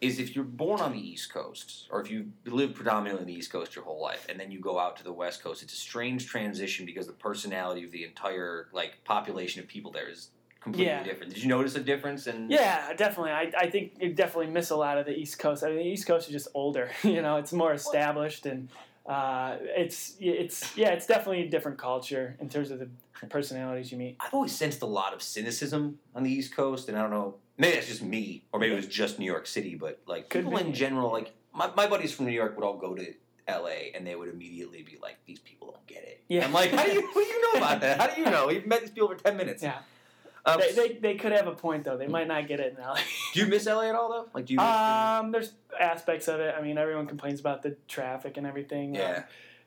is if you're born on the East Coast or if you live predominantly on the East Coast your whole life and then you go out to the West Coast, it's a strange transition because the personality of the entire like population of people there is completely Yeah. different. Did you notice a difference? In yeah. Definitely. I, I think you definitely miss a lot of the East Coast. I mean, the East Coast is just older. [laughs] You know, it's more established and. Uh, it's it's yeah, it's definitely a different culture in terms of the personalities you meet. I've always sensed a lot of cynicism on the East Coast, and I don't know, maybe that's just me, or maybe it was just New York City, but like Could people be. in general, like my, my buddies from New York would all go to LA and they would immediately be like, these people don't get it. Yeah. I'm like, how do you, what do you know about that? How do you know? You've met these people for 10 minutes. Yeah. Um, They, they, they could have a point though. They might not get it in LA. [laughs] do you miss LA at all, though? Like, do you miss Um, there's aspects of it. I mean, everyone complains about the traffic and everything. Um, Yeah.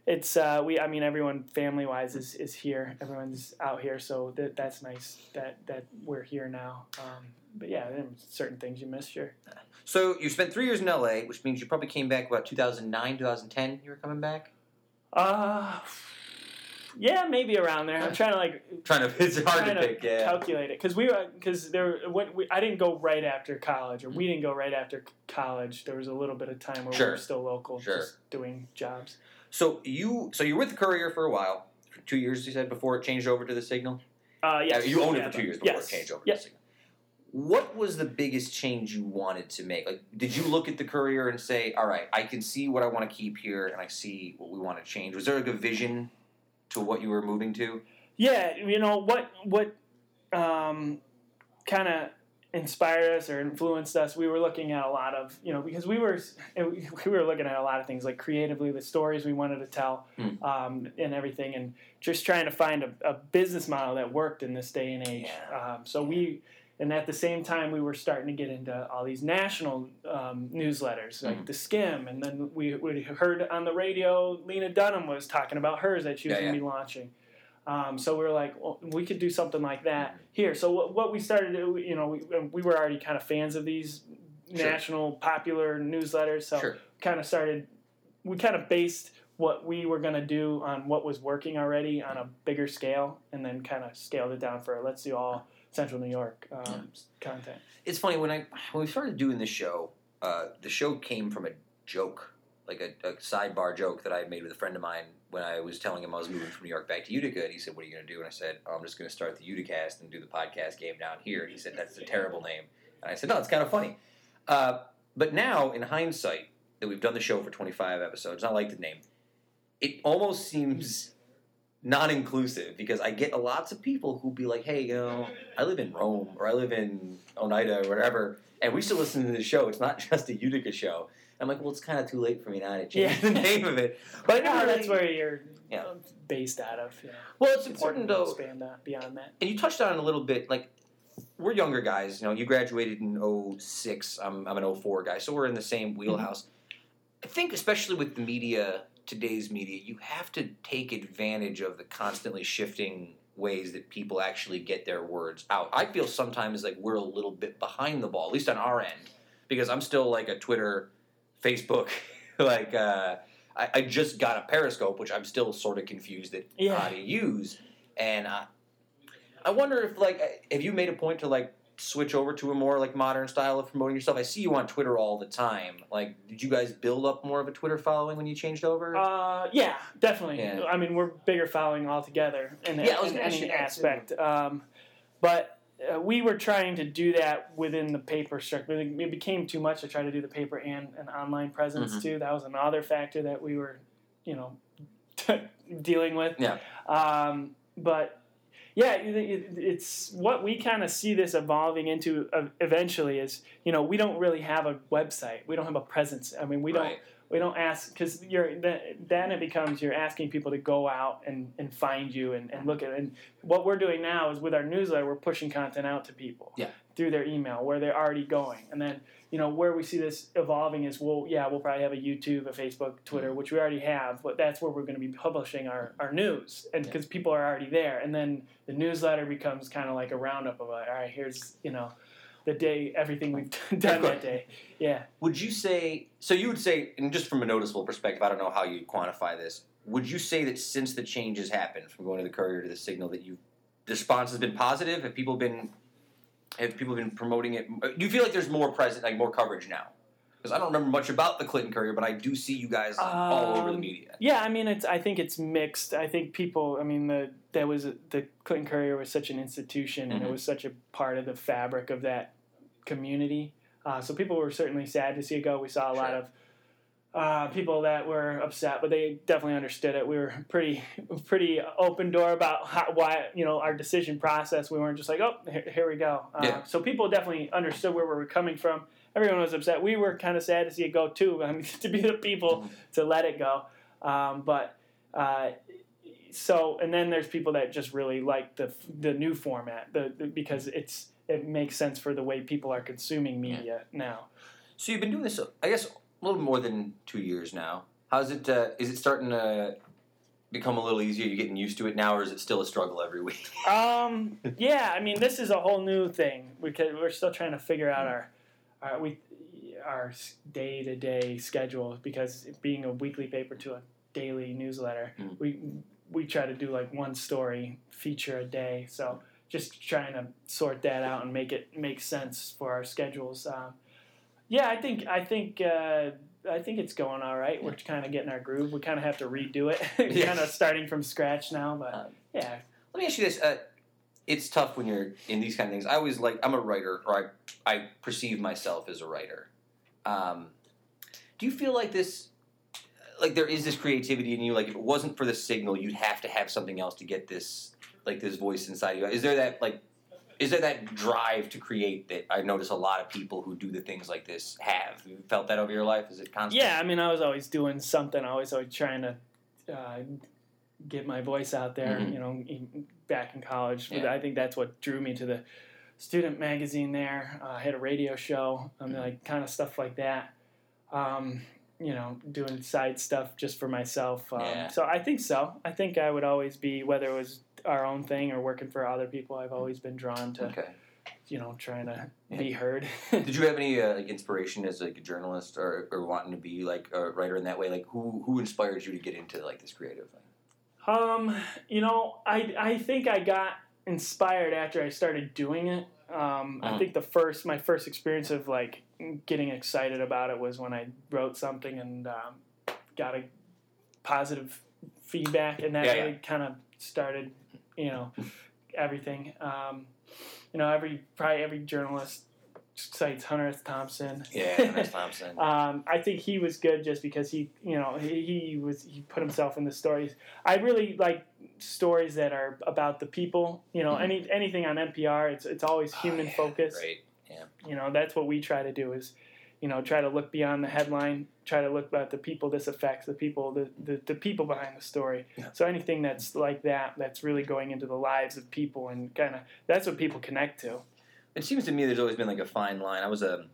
it's uh, we. I mean, everyone family wise is, is here. Everyone's out here, so that that's nice that that we're here now. Um, but yeah, certain things you miss. Sure. So you spent three years in LA, which means you probably came back about 2009, 2010. You were coming back. Uh, yeah, maybe around there. I'm trying to like [laughs] Trying to, it's hard to pick. Yeah. calculate it because we were because there when we, I didn't go right after college or we didn't go right after college. There was a little bit of time where we were still local, Sure. just doing jobs. So you, so you were with the Courier for a while, for two years. You said before it changed over to the Signal. Uh, yes, Yeah, you owned yeah, it for two years before yes. it changed over Yep. to Signal. What was the biggest change you wanted to make? Like, did you look at the Courier and say, "All right, I can see what I want to keep here, and I see what we want to change"? Was there like a vision to what you were moving to? Yeah, you know what what um, kind of inspired us or influenced us. We were looking at a lot of you know because we were [laughs] we were looking at a lot of things like creatively the stories we wanted to tell Hmm. um, and everything, and just trying to find a, a business model that worked in this day and age. Um, so we. And at the same time, we were starting to get into all these national um, newsletters, like Mhm. the Skimm, and then we, we heard on the radio Lena Dunham was talking about hers that she was Yeah, going to be launching. Um, so we were like, well, we could do something like that here. So what, what we started, to, you know, we, we were already kind of fans of these Sure. national popular newsletters. So Sure. kind of started, we kind of based what we were going to do on what was working already on a bigger scale, and then kind of scaled it down for let's do all Central New York um, content. It's funny when I when we started doing this show. Uh, the show came from a joke, like a, a sidebar joke that I made with a friend of mine when I was telling him I was moving from New York back to Utica, and he said, "What are you going to do?" And I said, oh, "I'm just going to start the Uticast and do the podcast game down here." And he said, "That's a terrible name." And I said, "No, it's kind of funny." Uh, but now, in hindsight, that we've done the show for 25 episodes, and I like the name. It almost seems non-inclusive because I get a lots of people who be like, "Hey, you know, I live in Rome or I live in Oneida or whatever, and we still listen to the show. It's not [laughs] just a Utica show." I'm like, "Well, it's kind of too late for me now to change Yeah. [laughs] the name of it." [laughs] But I never Yeah, really- that's where you're Yeah. uh, based out of. Yeah. Well, it's Can important to Expand that beyond that. and you touched on a little bit. Like, we're younger guys. You know, you graduated in 06. I'm I'm an 04 guy, so we're in the same wheelhouse. I think, especially with the media, today's media, you have to take advantage of the constantly shifting ways that people actually get their words out. I feel sometimes like we're a little bit behind the ball, at least on our end, because I'm still like a Twitter, Facebook, [laughs] like. uh I, I just got a Periscope, which I'm still sort of confused at Yeah. how to use, and I, I wonder if like have you made a point to like switch over to a more like modern style of promoting yourself? I see you on Twitter all the time. Like, did you guys build up more of a Twitter following when you changed over? Uh, yeah, definitely. Yeah. I mean, we're bigger following altogether in, Yeah, in gonna any aspect. Um, but uh, we were trying to do that within the paper structure. It it became too much to try to do the paper and an online presence Mhm. too. That was another factor that we were, you know, [laughs] dealing with. Yeah. Um, but yeah, it, it- it's what we kind of see this evolving into eventually is you know we don't really have a website, we don't have a presence. I mean, we don't we don't ask because you're then then it becomes you're asking people to go out and, and find you and, and look at it. And what we're doing now is with our newsletter, we're pushing content out to people Yeah. Through their email where they're already going, and then you know where we see this evolving is well yeah we'll probably have a youtube a facebook twitter mm-hmm. which we already have but that's where we're going to be publishing our, our news and because people are already there and then the newsletter becomes kind of like a roundup of like, all right here's you know the day everything we've [laughs] done that day yeah Would you say so? You would say, and just from a noticeable perspective, I don't know how you quantify this. Would you say that since the changes happened from going to the Courier to the Signal, that you the response has been positive? Have people been have people been promoting it? Do you feel like there's more present, like more coverage now? Because I don't remember much about the Clinton Courier, but I do see you guys all over the Um, media. Yeah, I mean, it's. I think it's mixed. I think people. I mean, the that was the Clinton Courier was such an institution, and it Mhm. was such a part of the fabric of that community. Uh, so people were certainly sad to see it go. We saw a lot of uh, people that were upset, but they definitely understood it. We were pretty pretty open door about how, why you know our decision process. We weren't just like, oh, here, here we go. Uh, Yeah. So people definitely understood where we were coming from. Everyone was upset. We were kind of sad to see it go too. [laughs] I mean, to be the people to let it go. Um, but uh, so, and then there's people that just really like the the new format, the, the because it's it makes sense for the way people are consuming media now. So you've been doing this, I guess, a little more than two years now. How's it? Uh, is it starting to become a little easier? You're getting used to it now, or is it still a struggle every week? [laughs] Um, yeah, I mean, this is a whole new thing because we're still trying to figure out our, our we, our day to day schedule because being a weekly paper to a daily newsletter, Mm. we we try to do like one story feature a day. So just trying to sort that out and make it make sense for our schedules. Um, yeah, I think I think. Uh, I think it's going all right. We're kind of getting our groove. We kind of have to redo it, [laughs] kind of starting from scratch now. But Um, yeah, Let me ask you this: uh, It's tough when you're in these kind of things. I always like I'm a writer, or I I perceive myself as a writer. Um, do you feel like this? Like there is this creativity in you. Like if it wasn't for the signal, you'd have to have something else to get this like this voice inside you. Is there that like? Is there that drive to create that I notice a lot of people who do the things like this have? You felt that over your life? Is it constant? Yeah, I mean, I was always doing something. I was always trying to uh, get my voice out there. Mhm. You know, back in college, Yeah. I think that's what drew me to the student magazine. There, uh, I had a radio show, I mean, like kind of stuff like that. Um, you know, doing side stuff just for myself. Um, Yeah. So I think so. I think I would always be, whether it was our own thing or working for other people. I've always been drawn to, Okay. you know, trying to be heard. [laughs] Did you have any uh, like inspiration as like a journalist or, or wanting to be like a writer in that way? Like who who inspired you to get into like this creative thing? Um, you know, I I think I got inspired after I started doing it. Um, I Mhm. think the first my first experience of like getting excited about it was when I wrote something and um, got a positive feedback, and that Yeah, yeah. really kind of started, you know, everything. Um, you know, every probably every journalist cites Hunter S. Thompson. Yeah, [laughs] Miss Thompson. Um, I think he was good just because he, you know, he, he was he put himself in the stories. I really like stories that are about the people. You know, Mhm. any anything on NPR, it's it's always human Oh, yeah, focused. Right. You know, that's what we try to do is, you know, try to look beyond the headline, try to look at the people this affects, the people, the the, the people behind the story. Yeah. So anything that's like that, that's really going into the lives of people and kind of that's what people connect to. It seems to me there's always been like a fine line. I was a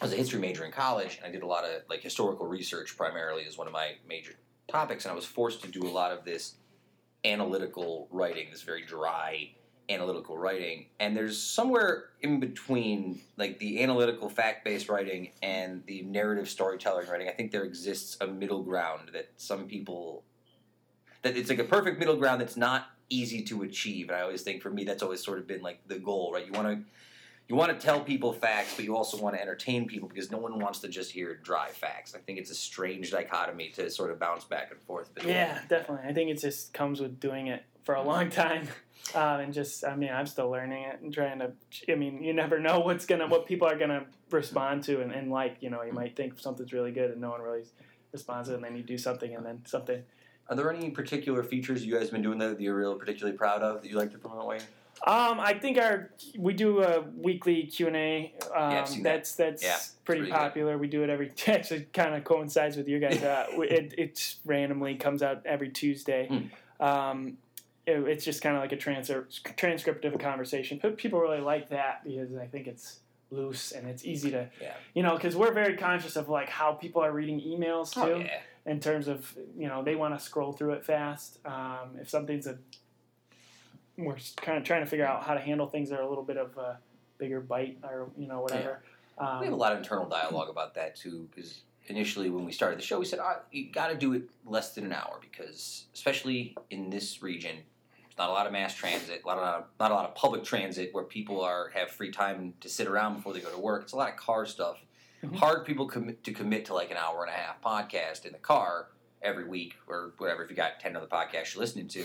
I was a history major in college, and I did a lot of like historical research primarily as one of my major topics, and I was forced to do a lot of this analytical writing, this very dry analytical writing. And there's somewhere in between like the analytical fact-based writing and the narrative storytelling writing. I think there exists a middle ground that some people that it's like a perfect middle ground that's not easy to achieve. And I always think for me that's always sort of been like the goal, right? You want to you want to tell people facts, but you also want to entertain people because no one wants to just hear dry facts. I think it's a strange dichotomy to sort of bounce back and forth. between. Yeah, definitely. I think it just comes with doing it for a long time, um, and just I mean I'm still learning it and trying to. I mean you never know what's gonna what people are gonna respond to and, and like. You know you might think something's really good and no one really responds to it, and then you do something and then something Are there any particular features you guys have been doing that you're real particularly proud of that you like to promote? Wayne? Um, I think our we do a weekly Q and A. Um, Yeah, seen that. that's that's Yeah, pretty, pretty good. popular. We do it every. [laughs] Actually, kind of coincides with you guys. Uh, [laughs] it it randomly comes out every Tuesday. Hmm. Um, it, it's just kind of like a transfer transcript of a conversation. But people really like that because I think it's loose and it's easy to, Yeah. you know, because we're very conscious of like how people are reading emails too Oh, yeah. in terms of you know they want to scroll through it fast. Um, if something's a we're kind of trying to figure out how to handle things that are a little bit of a bigger bite or you know whatever. Um, We have a lot of internal dialogue about that too, because initially when we started the show, we said ah, you got to do it less than an hour because, especially in this region, not a lot of mass transit, a lot of not a lot of public transit where people are have free time to sit around before they go to work. It's a lot of car stuff. Mhm. Hard people commit to commit to like an hour and a half podcast in the car every week or whatever. If you got ten other podcasts you're listening to.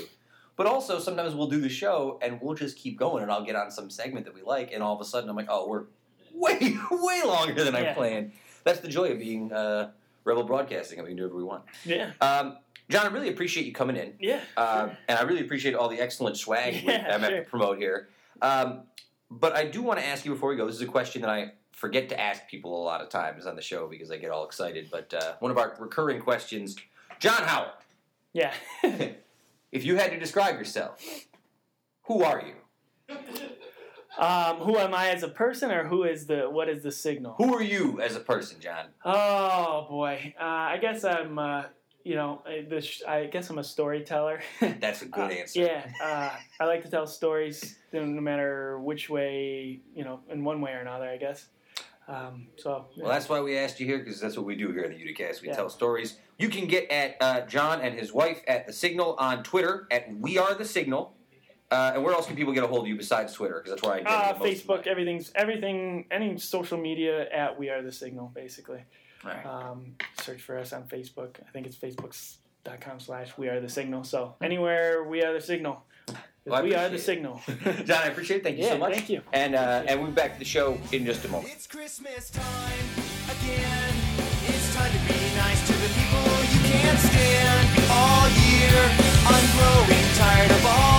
But also, sometimes we'll do the show and we'll just keep going, and I'll get on some segment that we like, and all of a sudden I'm like, oh, we're [laughs] way, way longer than I planned. That's the joy of being uh, Rebel Broadcasting, and we can do whatever we want. yeah, Um, John, I really appreciate you coming in, yeah. uh, sure. and I really appreciate all the excellent swag we- Yeah, I'm sure. to promote here. Um, but I do want to ask you before we go. This is a question that I forget to ask people a lot of times on the show because I get all excited. But uh, one of our recurring questions, John Howard, Yeah. [laughs] if you had to describe yourself, who are you? [laughs] um, who am I as a person, or who is the what is the signal? Who are you as a person, John? Oh boy, uh, I guess I'm. Uh, you know, sh- I guess I'm a storyteller. [laughs] That's a good Uh, answer. Yeah, uh, I like to tell stories, no matter which way, you know, in one way or another. I guess. Um, so. Well, that's why we asked you here because that's what we do here in the Uticast. We Yeah. tell stories. You can get at uh, John and his wife at the Signal on Twitter at We Are the Signal. Uh, and where else can people get a hold of you besides Twitter? Because that's where I get Uh, the most of Facebook, my- everything's everything, any social media at We Are the Signal, basically. Right. Um, search for us on Facebook. I think it's facebook's.com slash We Are the Signal. So anywhere We Are the Signal. Well, we are the appreciate signal. [laughs] John, I appreciate it. Thank you Yeah, so much. thank you. And uh, and we'll be back to the show in just a moment. It's Christmas time again. It's time to be nice to the people you can't stand all year. I'm growing tired of all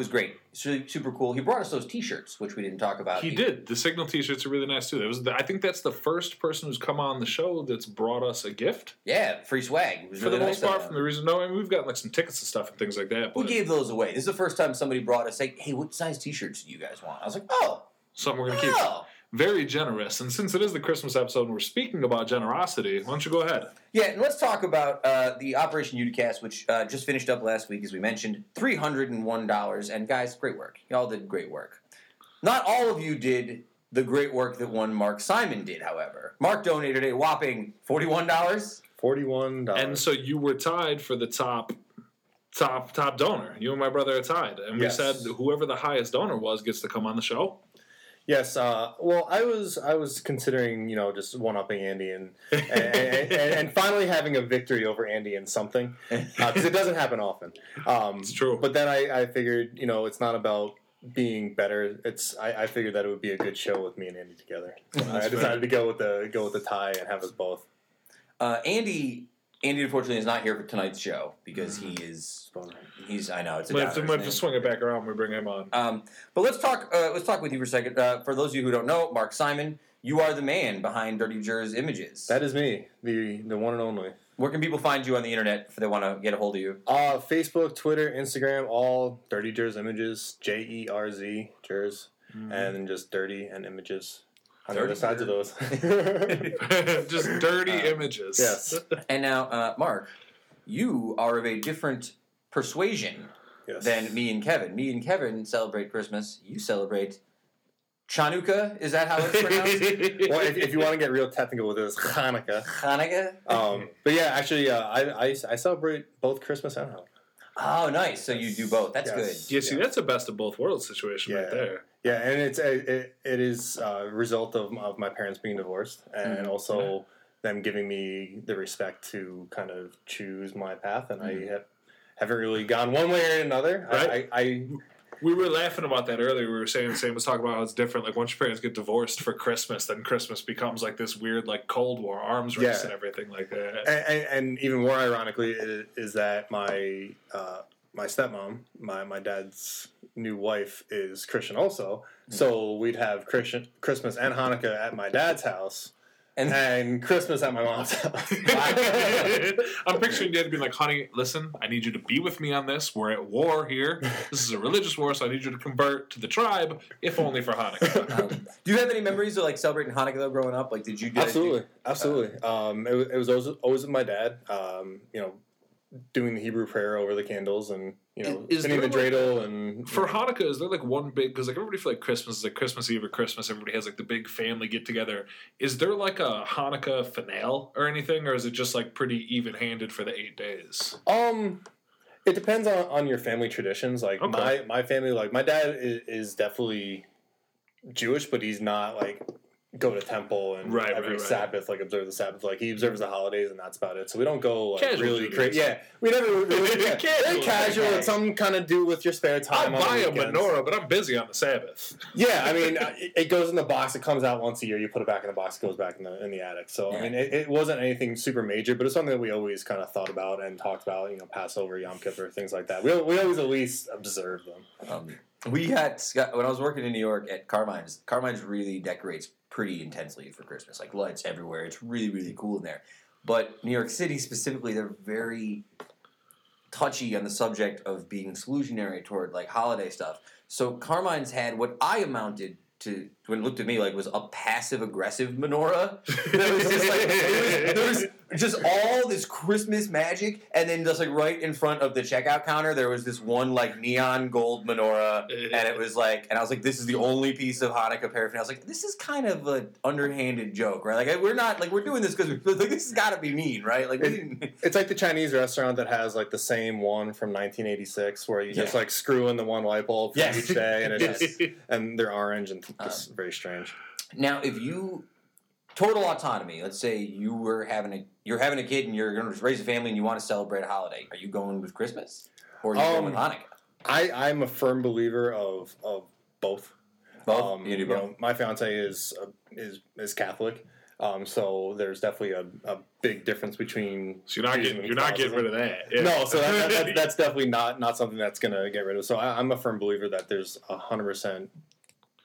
was great. Super cool. He brought us those T-shirts, which we didn't talk about. He did. The Signal T-shirts are really nice too. That was. The, I think that's the first person who's come on the show that's brought us a gift. Yeah, free swag. Was For really the nice most part, of from the reason, no, I mean, we've gotten like some tickets and stuff and things like that. But. We gave those away. This is the first time somebody brought us like, "Hey, what size T-shirts do you guys want?" I was like, "Oh, something we're gonna keep. Oh. Oh." Very generous. And since it is the Christmas episode and we're speaking about generosity, why don't you go ahead? Yeah, and let's talk about uh, the Operation Uticast, which uh, just finished up last week, as we mentioned. Three hundred and one dollars, and guys, great work. Y'all did great work. Not all of you did the great work that one Mark Simon did, however. Mark donated a whopping forty-one dollars. Forty-one dollars. And so you were tied for the top, top, top donor. You and my brother are tied, and we Yes. said whoever the highest donor was gets to come on the show. Yes. Uh, well, I was I was considering you know just one upping Andy and and, and, and finally having a victory over Andy in something because it doesn't happen often. Um, It's true. But then I, I figured you know it's not about being better. It's I, I figured that it would be a good show with me and Andy together. So I decided fair. to go with the go with the tie and have us both. Uh, Andy, Andy, unfortunately, is not here for tonight's show because he is. He's. I know it's a. We have, to, downer, have to swing it back around when we bring him on. Um, but let's talk. Uh, let's talk with you for a second. Uh, for those of you who don't know, Mark Simon, you are the man behind Dirty Jerz Images. That is me, the the one and only. Where can people find you on the internet if they want to get a hold of you? Uh, Facebook, Twitter, Instagram, all Dirty Jerz images. J E R Z Jerz. Mm-hmm. and just dirty and images on the Dirty other sides of those. [laughs] just dirty Uh, images. yes, And now, uh, Mark, you are of a different persuasion yes. than me and Kevin. Me and Kevin celebrate Christmas. You celebrate Chanukah. Is that how it's pronounced? [laughs] well, if, if you want to get real technical with it, it's Hanukkah. Hanukkah. Um, but yeah, actually, uh, I, I I celebrate both Christmas and Hanukkah. Oh, nice. So you do both. That's Yes. Yeah, see, that's a best of both worlds situation right there. Yeah, and it's it, it, is a result of, of my parents being divorced, and Mhm. also them giving me the respect to kind of choose my path, and Mhm. I have, haven't really gone one way or another. Right. I, I, We were laughing about that earlier. We were saying Sam was talking about how it's different. Like once your parents get divorced for Christmas, then Christmas becomes like this weird like Cold War arms race Yeah. and everything like that. and, and, and even more ironically is, is that my uh, my stepmom, my my dad's new wife, is Christian also. So we'd have Christian Christmas and Hanukkah at my dad's house, And and Christmas at my mom's house. [laughs] I'm picturing dad being like, "Honey, listen, I need you to be with me on this. We're at war here. This is a religious war, so I need you to convert to the tribe, if only for Hanukkah." [laughs] um, do you have any memories of like celebrating Hanukkah though growing up? Like, did you guys do- Absolutely, absolutely. Um, it, it was always, always with my dad. Um, you know, doing the Hebrew prayer over the candles, and you know, Is spinning the there, like, dreidel, and For Hanukkah, is there like one big? Because like everybody for like Christmas is like Christmas Eve or Christmas. Everybody has like the big family get together. Is there like a Hanukkah finale or anything, or is it just like pretty even handed for the eight days? Um, it depends on, on your family traditions. Like Okay. my my family, like my dad is, is definitely Jewish, but he's not like go to temple and Right, every right, right. Sabbath like observe the Sabbath. Like he observes the holidays and that's about it. So we don't go like Casual really crazy. Yeah, we never really [laughs] yeah, Casual. casual. It's some kind of do with your spare time. on buy a menorah, but I'm busy on the Sabbath. [laughs] Yeah, I mean, [laughs] it, goes in the box. It comes out once a year. You put it back in the box. It goes back in the in the attic. So I mean, it, it wasn't anything super major, but it's something that we always kind of thought about and talked about. You know, Passover, Yom Kippur, things like that. We we always at least observe them. Um, we had when I was working in New York at Carmine's. Carmine's really decorates pretty intensely for Christmas, like lights everywhere. It's really really cool in there. But New York City specifically, they're very touchy on the subject of being exclusionary toward like holiday stuff. So Carmine's had what I amounted to when it looked at me like was a passive aggressive menorah. That was just like it was, there was just all this Christmas magic, and then just like right in front of the checkout counter, there was this one like neon gold menorah, [laughs] and it was like, and I was like, this is the only piece of Hanukkah paraphernalia. I was like, this is kind of an underhanded joke, right? Like we're not like we're doing this because like this has got to be mean, right? Like we didn't. [laughs] It's like the Chinese restaurant that has like the same one from 1986, where you just like screw in the one light bulb for Yes. each day, and it [laughs] just and they're orange and it's Um, very strange. Now, if you total autonomy, let's say you were having a you're having a kid and you're going to raise a family and you want to celebrate a holiday, are you going with Christmas or are you going with Um, Hanukkah? I I'm a firm believer of of both. Both. Um, you do you both. know, my fiance is uh, is is Catholic, um, so there's definitely a, a big difference between. So you're not Jews getting you're not getting rid of that. Yeah. No, so that, that, that, that's definitely not not something that's gonna get rid of. So I, I'm a firm believer that there's hundred percent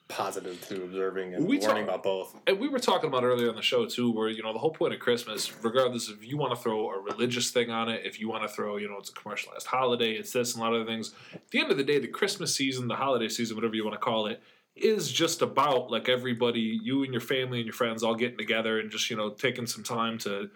positive to observing and We learning about both. and we were talking about earlier on the show too, where you know the whole point of Christmas, regardless if you want to throw a religious thing on it, if you want to throw, you know, it's a commercialized holiday, it's this and a lot of other things. At the end of the day, the Christmas season, the holiday season, whatever you want to call it, is just about like everybody, you and your family and your friends all getting together and just you know taking some time to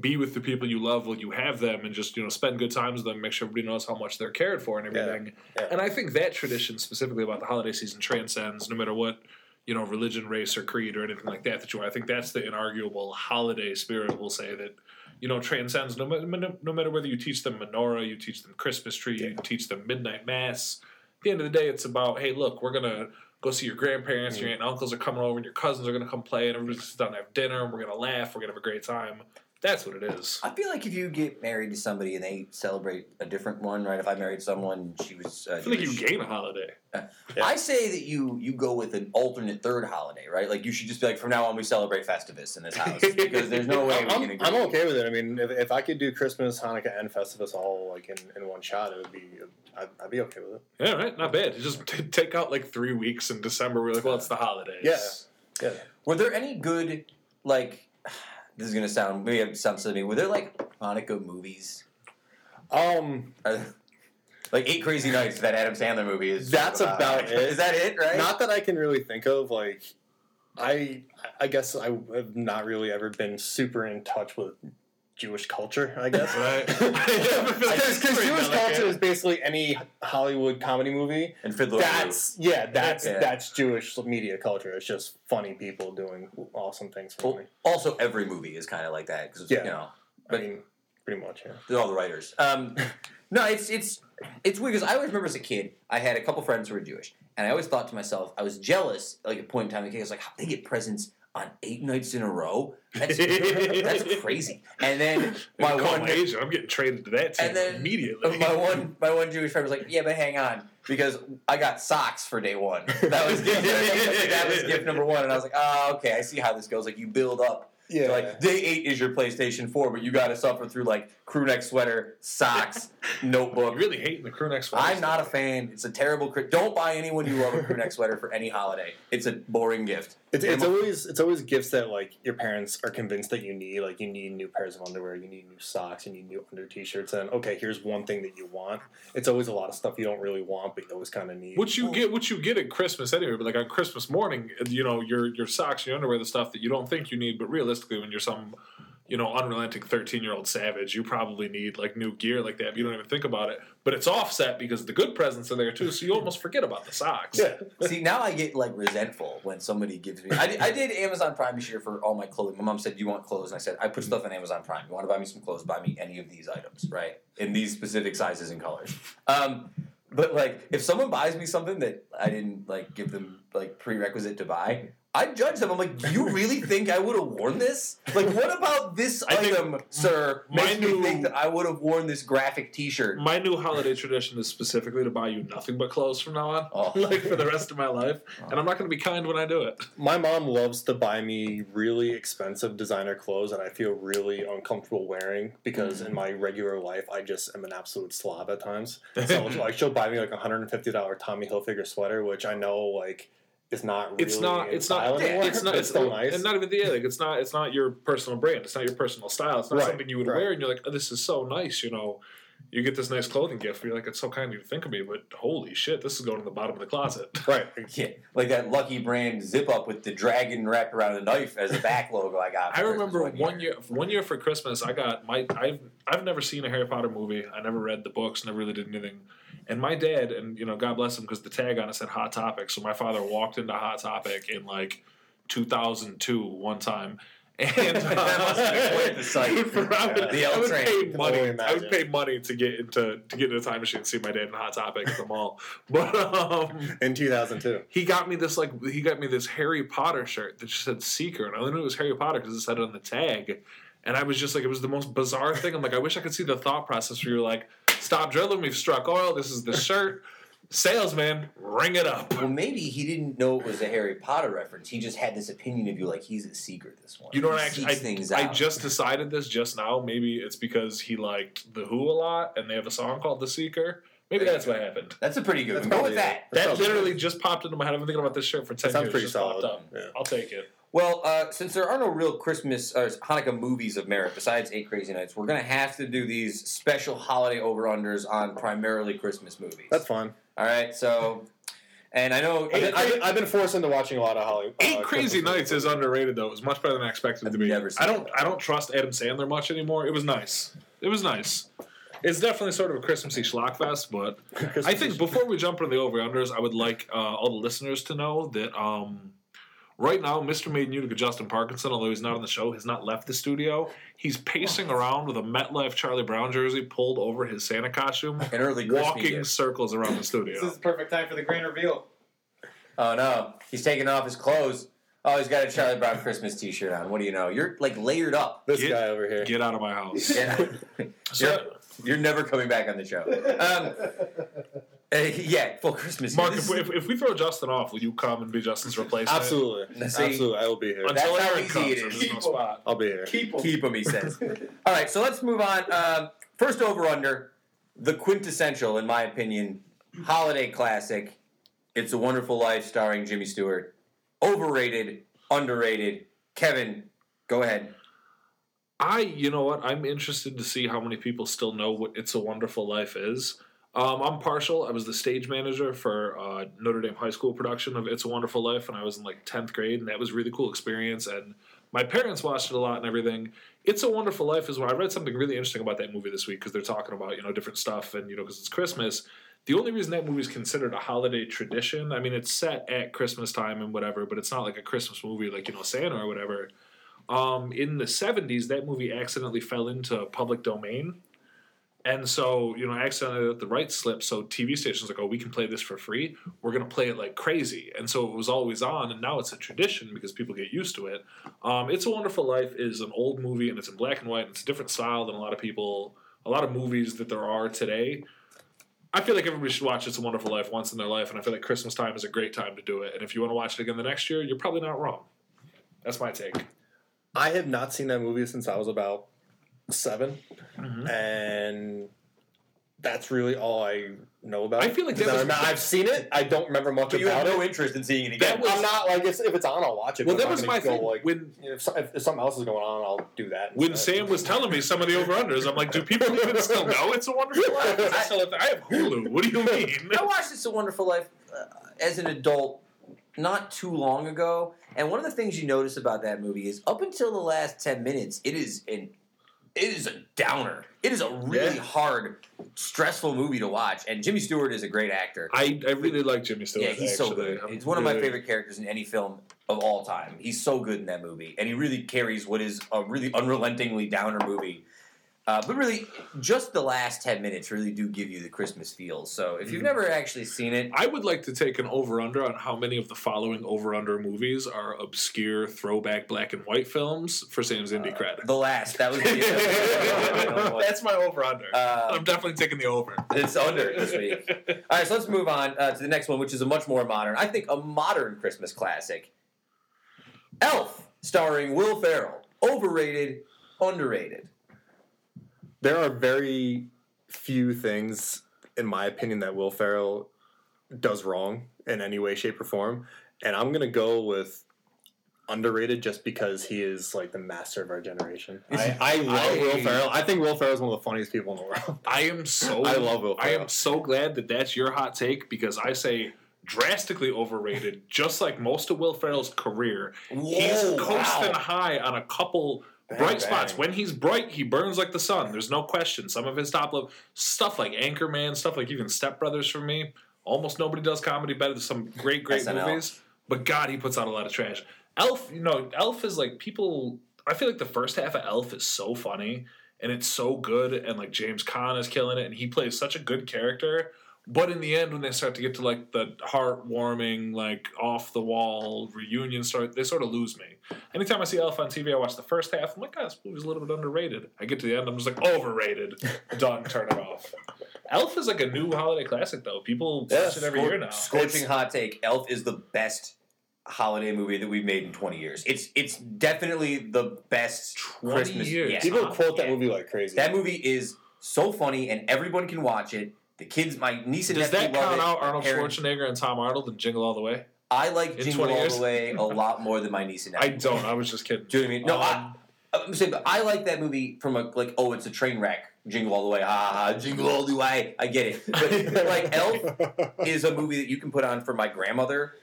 be with the people you love while you have them and just you know spend good times with them make sure everybody knows how much they're cared for and everything. yeah. and i think that tradition specifically about the holiday season transcends no matter what you know religion race or creed or anything like that that you are. I think that's the inarguable holiday spirit we'll say that you know transcends. No, no matter whether you teach them menorah you teach them christmas tree you teach them midnight mass at the end of the day it's about hey look we're gonna go see your grandparents your mm. aunt and uncles are coming over and your cousins are gonna come play and everybody's just down to have dinner and we're gonna laugh we're gonna have a great time that's what it is I feel like if you get married to somebody and they celebrate a different one, right? If I married someone, she was. Uh, I feel like you gain a holiday. Yeah. I say that you you go with an alternate third holiday, right? Like you should just be like, from now on, we celebrate Festivus in this house [laughs] because there's no way we I'm, can agree. I'm okay with it. I mean, if, if I could do Christmas, Hanukkah, and Festivus all like in, in one shot, it would be. I'd, I'd be okay with it. Yeah, right. Not bad. You just t- take out like three weeks in December. We're like, well, it's the holidays. Yeah. Yeah. Were there any good like? This is gonna sound maybe it sounds silly. me. Were there like Hanukkah movies? Um, there- Like Eight Crazy Nights, that Adam Sandler movie is. That's about it. [laughs] Is that it? Right? Not that I can really think of. Like, I I guess I have not really ever been super in touch with Jewish culture. I [laughs] guess. Right. [laughs] [laughs] Because Jewish culture is basically any Hollywood comedy movie. and Fiddler on the Roof. That's yeah, that's Yeah. that's Jewish media culture. It's just funny people doing awesome things for Well, money. also, every movie is kind of like that because Yeah. you know I mean, pretty much. Yeah. they're all the writers. Um, no, it's it's it's weird because I always remember as a kid, I had a couple friends who were Jewish, and I always thought to myself, I was jealous. Like at a point in time, the kid I was like, how they get presents on eight nights in a row? That's [laughs] that's crazy. And then [laughs] my My one one Asian, I'm getting traded to that team And then immediately. my one my one Jewish friend was like, yeah, but hang on, because I got socks for day one. That was gift, that was gift number one, and I was like, oh, okay, I see how this goes. Like you build up. Yeah. So like day eight is your PlayStation Four, but you got to suffer through like crew neck sweater, socks, [laughs] notebook. You really hating the crew neck sweater. I'm not a fan. It's a terrible. Cri- Don't buy anyone you love a crew neck sweater for any holiday. It's a boring gift. It's, it's always it's always gifts that like your parents are convinced that you need. Like you need new pairs of underwear, you need new socks, you need new under t-shirts. And okay, here's one thing that you want. It's always a lot of stuff you don't really want, but you always kind of need. What you get, what you get at Christmas anyway. But like on Christmas morning, you know, your your socks, your underwear, the stuff that you don't think you need, but realistically, when you're some, you know, unrelenting thirteen year old savage, you probably need like new gear like that. But you don't even think about it. But it's offset because the good presents are there too, so you almost forget about the socks. yeah. [laughs] See, now I get like resentful when somebody gives me. I did, I did Amazon Prime this year for all my clothing. My mom said, "Do you want clothes?" And I said, "I put stuff on Amazon Prime. You want to buy me some clothes? Buy me any of these items, right? In these specific sizes and colors." Um, but like, if someone buys me something that I didn't like give them like prerequisite to buy, I judge them. I'm like, "Do you really [laughs] think I would have worn this? Like, what about this I item, sir? my Makes me think that I would have worn this graphic T-shirt." My new holiday tradition is specifically to buy you nothing but clothes from now on, Oh. [laughs] like for the rest of my life, oh. and I'm not going to be kind when I do it. My mom loves to buy me really expensive designer clothes that I feel really uncomfortable wearing because mm. in my regular life I just am an absolute slob at times. [laughs] So like she'll buy me like a hundred and fifty dollar Tommy Hilfiger sweater, which I know like is not really It's not. It's not. anymore, It's not. but It's still not. nice. And not even the yeah, like it's not. It's not your personal brand. It's not your personal style. It's not Right, something you would right. wear, and you're like, oh, this is so nice. You know, you get this nice clothing gift. You're like, it's so kind of you to think of me, but holy shit, this is going to the bottom of the closet. [laughs] right. Yeah, like that Lucky Brand zip up with the dragon wrapped around the knife as a back logo I got. I remember Christmas one year. One year for Christmas, I got my. I've I've never seen a Harry Potter movie. I never read the books. Never really did anything. And my dad, and you know, God bless him, because the tag on it said Hot Topic. So my father walked into Hot Topic in like 2002 one time. And [laughs] That must have been quite the sight. Dude, [laughs] for- I would, The L I would train. pay money. I would imagine. pay money to get into to get in a time machine and see my dad in Hot Topic at the mall. [laughs] But um, In two thousand two. he got me this like he got me this Harry Potter shirt that just said Seeker, and I only knew it was Harry Potter because it said it on the tag. And I was just like, it was the most bizarre thing. I'm like, I wish I could see the thought process where you're like, stop drilling, we've struck oil. This is the shirt. Salesman, ring it up. Well, maybe he didn't know it was a Harry Potter reference. He just had this opinion of you, like he's a seeker. This one. You know what? I actually, I, I just decided this just now. Maybe it's because he liked the Who a lot, and they have a song called "The Seeker." Maybe that's what happened. That's a pretty good That's one. Go with that. it. That literally good. just popped into my head. I've been thinking about this shirt for ten That sounds years. pretty just popped solid. up. Yeah. I'll take it. Well, uh, since there are no real Christmas or Hanukkah movies of merit besides Eight Crazy Nights, we're gonna have to do these special holiday over unders on primarily Christmas movies. That's fine. All right. So, and I know I've been, I've, been, I've been forced into watching a lot of Hollywood. Eight uh, Crazy Nights is underrated though. It was much better than I expected it I've to be. never seen I don't it. I don't trust Adam Sandler much anymore. It was nice. It was nice. It's definitely sort of a Christmassy schlock fest, but [laughs] I think before we jump into the over unders, I would like uh, all the listeners to know that um, right now, Mr. Made Utica Justin Parkinson, although he's not on the show, has not left the studio. He's pacing around with a MetLife Charlie Brown jersey pulled over his Santa costume, [laughs] an early Christmas walking gift. circles around the studio. This is the perfect time for the grand reveal. Oh no, he's taking off his clothes. Oh, he's got a Charlie Brown Christmas T-shirt on. What do you know? You're like layered up. this Get- guy over here. Get out of my house. [laughs] Yeah. So, you're, you're never coming back on the show. Um, uh, yeah, for Christmas. Mark, if we, if, if we throw Justin off, will you come and be Justin's replacement? Absolutely, See? absolutely. I will be here. Until That's how Aaron easy comes, it and is. there's no spot. I'll be here. Keep 'em. Keep him, he says. [laughs] All right, so let's move on. Um, first over under, the quintessential, in my opinion, holiday classic. It's a Wonderful Life, starring Jimmy Stewart. Overrated, underrated. Kevin, go ahead. I, you know what? I'm interested to see how many people still know what "It's a Wonderful Life" is. Um, I'm partial. I was the stage manager for uh, Notre Dame High School production of It's a Wonderful Life when I was in like 10th grade, and that was really cool experience. And my parents watched it a lot and everything. It's a Wonderful Life is what I read something really interesting about that movie this week because they're talking about you know different stuff and you know because it's Christmas. The only reason that movie is considered a holiday tradition, I mean, it's set at Christmas time and whatever, but it's not like a Christmas movie like you know Santa or whatever. Um, in the 70s, that movie accidentally fell into public domain. And so, you know, I accidentally let the rights slip. So TV stations like, oh, we can play this for free. We're going to play it like crazy. And so it was always on, and now it's a tradition because people get used to it. Um, it's a Wonderful Life is an old movie, and it's in black and white. And it's a different style than a lot of people, a lot of movies that there are today. I feel like everybody should watch It's a Wonderful Life once in their life, and I feel like Christmas time is a great time to do it. And if you want to watch it again the next year, you're probably not wrong. That's my take. I have not seen that movie since I was about 7 Mhm. and that's really all I know about. I feel like that was- I'm not- I've seen it. I don't remember much But you about have no it. interest in seeing it again. was- I'm not like if, if it's on, I'll watch it. Well, but that I'm was my gonna thing. Like, when if, so- if, if something else is going on, I'll do that. when instead. Sam was telling me some of the over unders, I'm like, do people [laughs] even still know it's a wonderful [laughs] life? Is it still a thing? I have Hulu. What do you [laughs] mean? I watched It's a Wonderful Life uh, as an adult not too long ago, and one of the things you notice about that movie is up until the last ten minutes, it is an it is a downer. It is a really Yeah. hard, stressful movie to watch, and Jimmy Stewart is a great actor. I, I really like Jimmy Stewart. yeah, he's so good. I'm He's one of my favorite characters in any film of all time. He's so good in that movie, and he really carries what is a really unrelentingly downer movie. Uh, but really, just the last ten minutes really do give you the Christmas feel. So if you've Mhm. never actually seen it, I would like to take an over under on how many of the following over under movies are obscure throwback black and white films for Sam's indie cred. the last that was [laughs] the, [laughs] That's my over under. uh, I'm definitely taking the over. it's under this week. [laughs] All right, so let's move on uh, to the next one, which is a much more modern, I think, a modern Christmas classic. Elf, starring Will Ferrell. Overrated, underrated. There are very few things, in my opinion, that Will Ferrell does wrong in any way, shape, or form, and I'm gonna go with underrated just because he is like the master of our generation. I, I love I- Will Ferrell. I think Will Ferrell is one of the funniest people in the world. [laughs] I am so I love Will I am so glad that that's your hot take because I say drastically overrated, just like most of Will Ferrell's career. He's coasting wow. high on a couple Bang, bright spots. When he's bright, he burns like the sun. There's no question. Some of his top level stuff like Anchorman, stuff like even Step Brothers for me. Almost nobody does comedy better than some great, great SNL. movies. But God, he puts out a lot of trash. Elf, you know, Elf is like people. I feel like the first half of Elf is so funny and it's so good, and like James Caan is killing it, and he plays such a good character. But in the end, when they start to get to like the heartwarming, like off the wall reunion start, they sort of lose me. Anytime I see Elf on TV, I watch the first half. I'm like, God, this movie's a little bit underrated. I get to the end, I'm just like, overrated. [laughs] Done. Turn it off. Elf is like a new holiday classic, though. People watch it every Scor- year now. Scorching hot take. Elf is the best holiday movie that we've made in 20 years. It's it's definitely the best 20 Christmas. years. Yeah. People quote that Yeah. movie like crazy. That movie is so funny, and everyone can watch it. The kids, my niece and Does nephew that count out Arnold Parents- Schwarzenegger and Tom Arnold and Jingle All the Way? I like in Jingle 20 All years? the Way a [laughs] lot more than my niece and nephew. I don't. I was just kidding. Do you know what I mean? No, Um, I, I'm saying, but I like that movie from a like, oh, it's a train wreck. Jingle all the way, ha ha, ha, jingle all the way. I get it, [laughs] but like Elf [laughs] is a movie that you can put on for my grandmother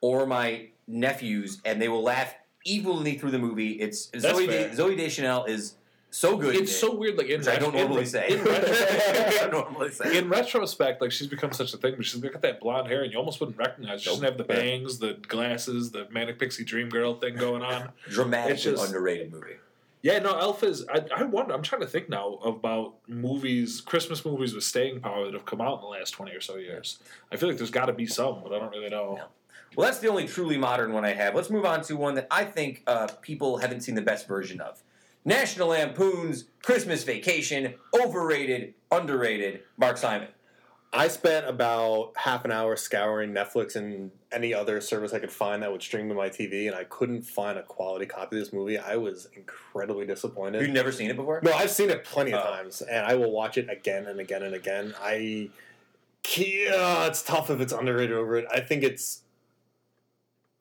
or my nephews, and they will laugh evenly through the movie. It's Zooey, fair. De, Zooey Deschanel is so good. It's so weird. Like in which I don't ret- in normally say. In, [laughs] I don't normally say. in retrospect, like she's become such a thing, but she's got that blonde hair, and you almost wouldn't recognize. her. She doesn't have the bangs, the glasses, the manic pixie dream girl thing going on. [laughs] Dramatic, just- underrated movie. Yeah, no, Elf is. I, I wonder. I'm trying to think now about movies, Christmas movies with staying power that have come out in the last twenty or so years. I feel like there's got to be some, but I don't really know. Well, that's the only truly modern one I have. Let's move on to one that I think uh, people haven't seen the best version of. National Lampoon's Christmas Vacation, overrated, underrated. Mark Simon. I spent about half an hour scouring Netflix and any other service I could find that would stream to my TV, and I couldn't find a quality copy of this movie. I was incredibly disappointed. You've never seen it before? No, I've seen it plenty of Oh. times, and I will watch it again and again and again. I, yeah, uh, it's tough if it's underrated or overrated. I think it's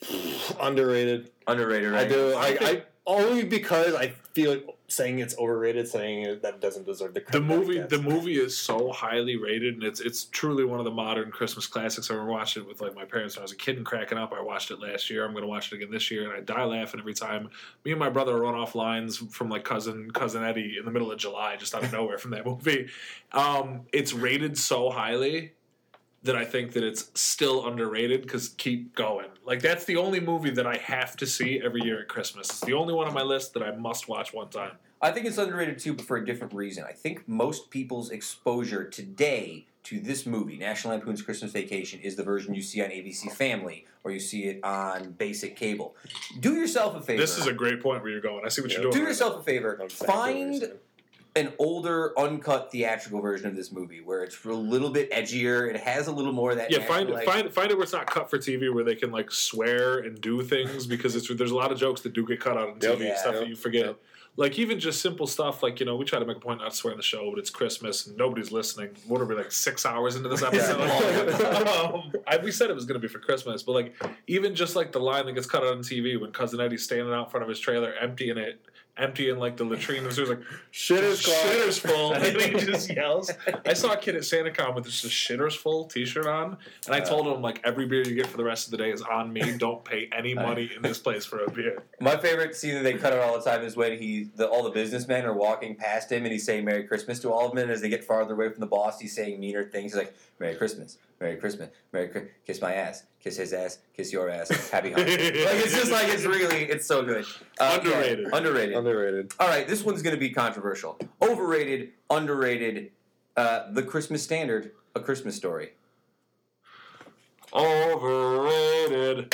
[sighs] underrated. Underrated, right? I do. I, I only because I feel like saying it's overrated, saying it, that doesn't deserve the The credit. it movie, the movie is so highly rated, and it's it's truly one of the modern Christmas classics. I remember watching it with like my parents when I was a kid and cracking up. I watched it last year. I'm going to watch it again this year, and I die laughing every time. Me and my brother run off lines from like cousin cousin Eddie in the middle of July, just out of nowhere from that [laughs] movie. Um, it's rated so highly that I think that it's still underrated because keep going. Like that's the only movie that I have to see every year at Christmas. It's the only one on my list that I must watch one time. I think it's underrated too, but for a different reason. I think most people's exposure today to this movie, National Lampoon's Christmas Vacation, is the version you see on ABC Family or you see it on basic cable. Do yourself a favor. This is a great point where you're going. I see what you're doing. Do yourself a favor. Know exactly what you're Find saying. An older, uncut theatrical version of this movie where it's a little bit edgier. It has a little more of that. Yeah, find it, like- find find it where it's not cut for TV, where they can like swear and do things because it's there's a lot of jokes that do get cut out on TV, Yeah. stuff that you forget. Yep. Like even just simple stuff like you know we try to make a point not to swear in the show, but it's Christmas and nobody's listening. What are we like six hours into this episode? [laughs] um, I, we said it was going to be for Christmas, but like even just like the line that gets cut out on TV when cousin Eddie's standing out in front of his trailer, emptying it, emptying like the latrine, and there's like Shitter's shitter's full, [laughs] and he just yells. I saw a kid at SantaCon with just a shitter's full T-shirt on, and I told him like every beer you get for the rest of the day is on me. Don't pay any [laughs] money in this place for a beer. My favorite scene that they cut out all the time is when he, the, all the businessmen are walking past him and he's saying "Merry Christmas" to all of them. And as they get farther away from the boss, he's saying meaner things. He's like "Merry Christmas, Merry Christmas, Merry Chri- kiss my ass, kiss his ass, kiss your ass, Happy [laughs] Hanukkah." like it's just like it's really, it's so good. Uh, yeah, Underrated. underrated. Underrated. All right, this one's going to be controversial. Overrated, underrated. Uh, the Christmas standard, a Christmas story. Overrated.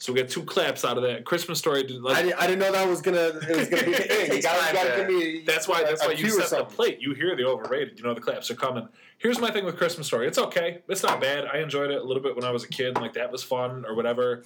So we got two claps out of that Christmas story. did- Like, I, didn't, I didn't know that was gonna it was gonna be the [laughs] thing. You gotta, you gotta give me. That's why. That's a why you set the plate. You hear the overrated. You know the claps are coming. Here's my thing with Christmas Story. It's okay. It's not bad. I enjoyed it a little bit when I was a kid. Like that was fun or whatever.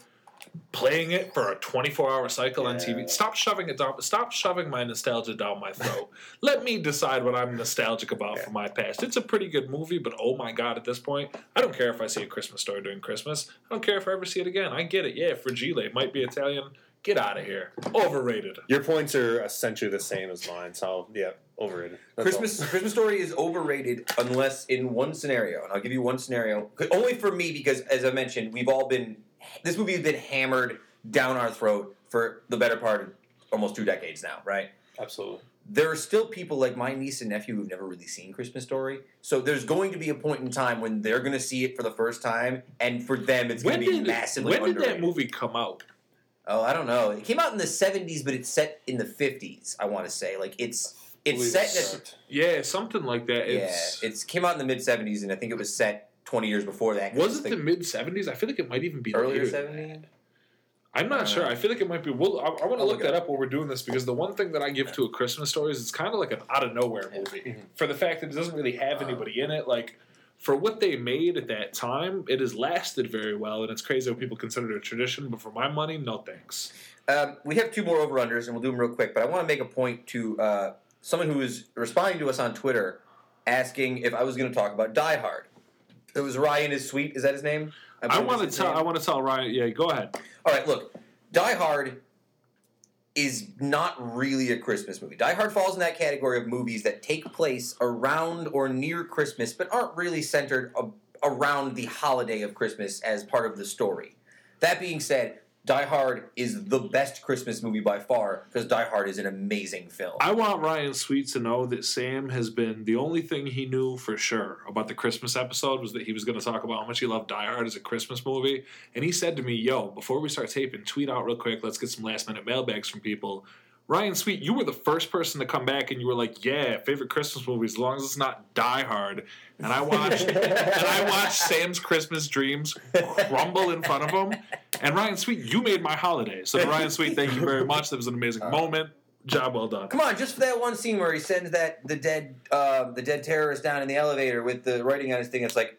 Playing it for a 24 hour cycle on TV. Stop shoving it down. Stop shoving my nostalgia down my throat. [laughs] Let me decide what I'm nostalgic about from my past. It's a pretty good movie, but oh my god, at this point, I don't care if I see a Christmas Story during Christmas. I don't care if I ever see it again. I get it. Yeah, Fragile it might be Italian. Get out of here. Overrated. Your points are essentially the same as mine, so yeah, overrated. That's Christmas Christmas Story is overrated unless in one scenario, and I'll give you one scenario. Only for me because, as I mentioned, we've all been this movie has been hammered down our throat for the better part of almost two decades now, right? Absolutely. There are still people like my niece and nephew who've never really seen Christmas Story. So there's going to be a point in time when they're going to see it for the first time, and for them, it's going to be massively when did that movie come out? Oh, I don't know. It came out in the '70s, but it's set in the '50s. I want to say, like it's it's set. in a- Yeah, something like that. It's, yeah, it's came out in the mid '70s, and I think it was set 20 years before that. was it the mid seventies? I feel like it might even be earlier '70s? I'm not Uh, sure. I feel like it might be. Well, I, I want to look look that up. up while we're doing this because the one thing that I give to a Christmas story is it's kind of like an out of nowhere movie Mhm. for the fact that it doesn't really have anybody in it. Like for what they made at that time, it has lasted very well, and it's crazy how people consider it a tradition. But for my money, no thanks. Um, we have two more over unders, and we'll do them real quick. But I want to make a point to uh, someone who was responding to us on Twitter, asking if I was going to talk about Die Hard. It was Ryan is sweet. Is that his name? I believe want to tell. name. I want to tell Ryan. Yeah, go ahead. All right, look, Die Hard is not really a Christmas movie. Die Hard falls in that category of movies that take place around or near Christmas, but aren't really centered around the holiday of Christmas as part of the story. That being said, Die Hard is the best Christmas movie by far because Die Hard is an amazing film. I want Ryan Sweet to know that Sam has been the only thing he knew for sure about the Christmas episode was that he was going to talk about how much he loved Die Hard as a Christmas movie. And he said to me, Yo, before we start taping, tweet out real quick. Let's get some last minute mailbags from people. Ryan Sweet, you were the first person to come back and you were like, Yeah, favorite Christmas movie as long as it's not Die Hard. And I watched [laughs] and I watched Sam's Christmas dreams crumble in front of him. And Ryan Sweet, you made my holiday. So Ryan Sweet, thank you very much. That was an amazing moment. Job well done. Come on, just for that one scene where he sends that the dead uh, the dead terrorist down in the elevator with the writing on his thing. It's like,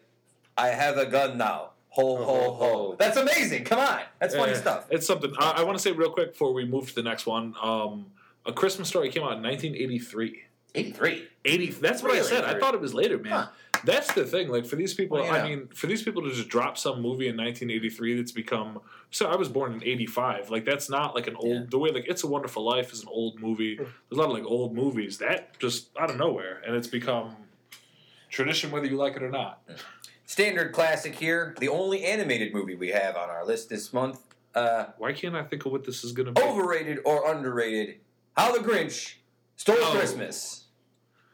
I have a gun now. Ho ho ho. That's amazing. Come on, that's funny Yeah, stuff. It's something. I, I want to say real quick before we move to the next one. Um, a Christmas Story came out in 1983. 83. 80 that's what i Really? said i thought it was later man Huh. that's the thing like for these people Well, you i mean for these people to just drop some movie in 1983 that's become so i was born in 85 like that's not like an old Yeah. the way like it's a wonderful life is an old movie there's a lot of like old movies that just out of nowhere and it's become tradition whether you like it or not Standard classic here. The only animated movie we have on our list this month. Uh, why can't i think of what this is going to be overrated or underrated? How the Grinch Stole Oh. Christmas.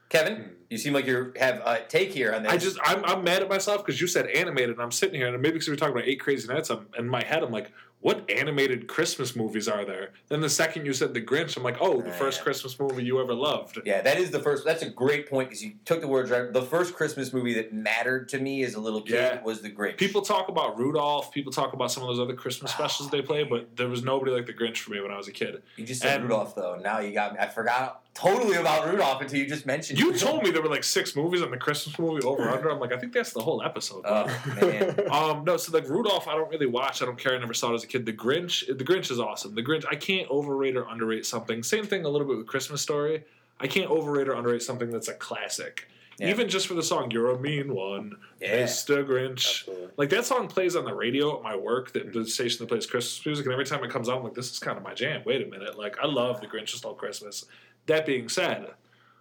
Kevin, you seem like you have a take here on this. I just I'm, I'm mad at myself because you said animated and I'm sitting here and maybe because we are talking about eight crazy nights I'm in my head I'm like what animated Christmas movies are there then the second you said the Grinch I'm like oh the Ah, first yeah. Christmas movie you ever loved Yeah, that is the first. That's a great point because you took the words right. The first Christmas movie that mattered to me as a little kid Yeah. was The Grinch. people talk about Rudolph people talk about some of those other Christmas specials they play but there was nobody like the Grinch for me when I was a kid you just said and- Rudolph though. Now you got me. I forgot totally about Rudolph until you just mentioned. you it. told me there were like six movies on the Christmas movie over under I'm like I think that's the whole episode Oh man. [laughs] Um, no, so like Rudolph, I don't really watch. I don't care. I never saw it as a kid. The Grinch, the Grinch is awesome. The Grinch, I can't overrate or underrate something. Same thing a little bit with Christmas Story. I can't overrate or underrate something that's a classic. Yeah. Even just for the song "You're a Mean One," Yeah. Mr. Grinch. Absolutely. Like that song plays on the radio at my work, that the station that plays Christmas music, and every time it comes on, I'm like, this is kind of my jam. Wait a minute, like I love the Grinch Stole Christmas. That being said,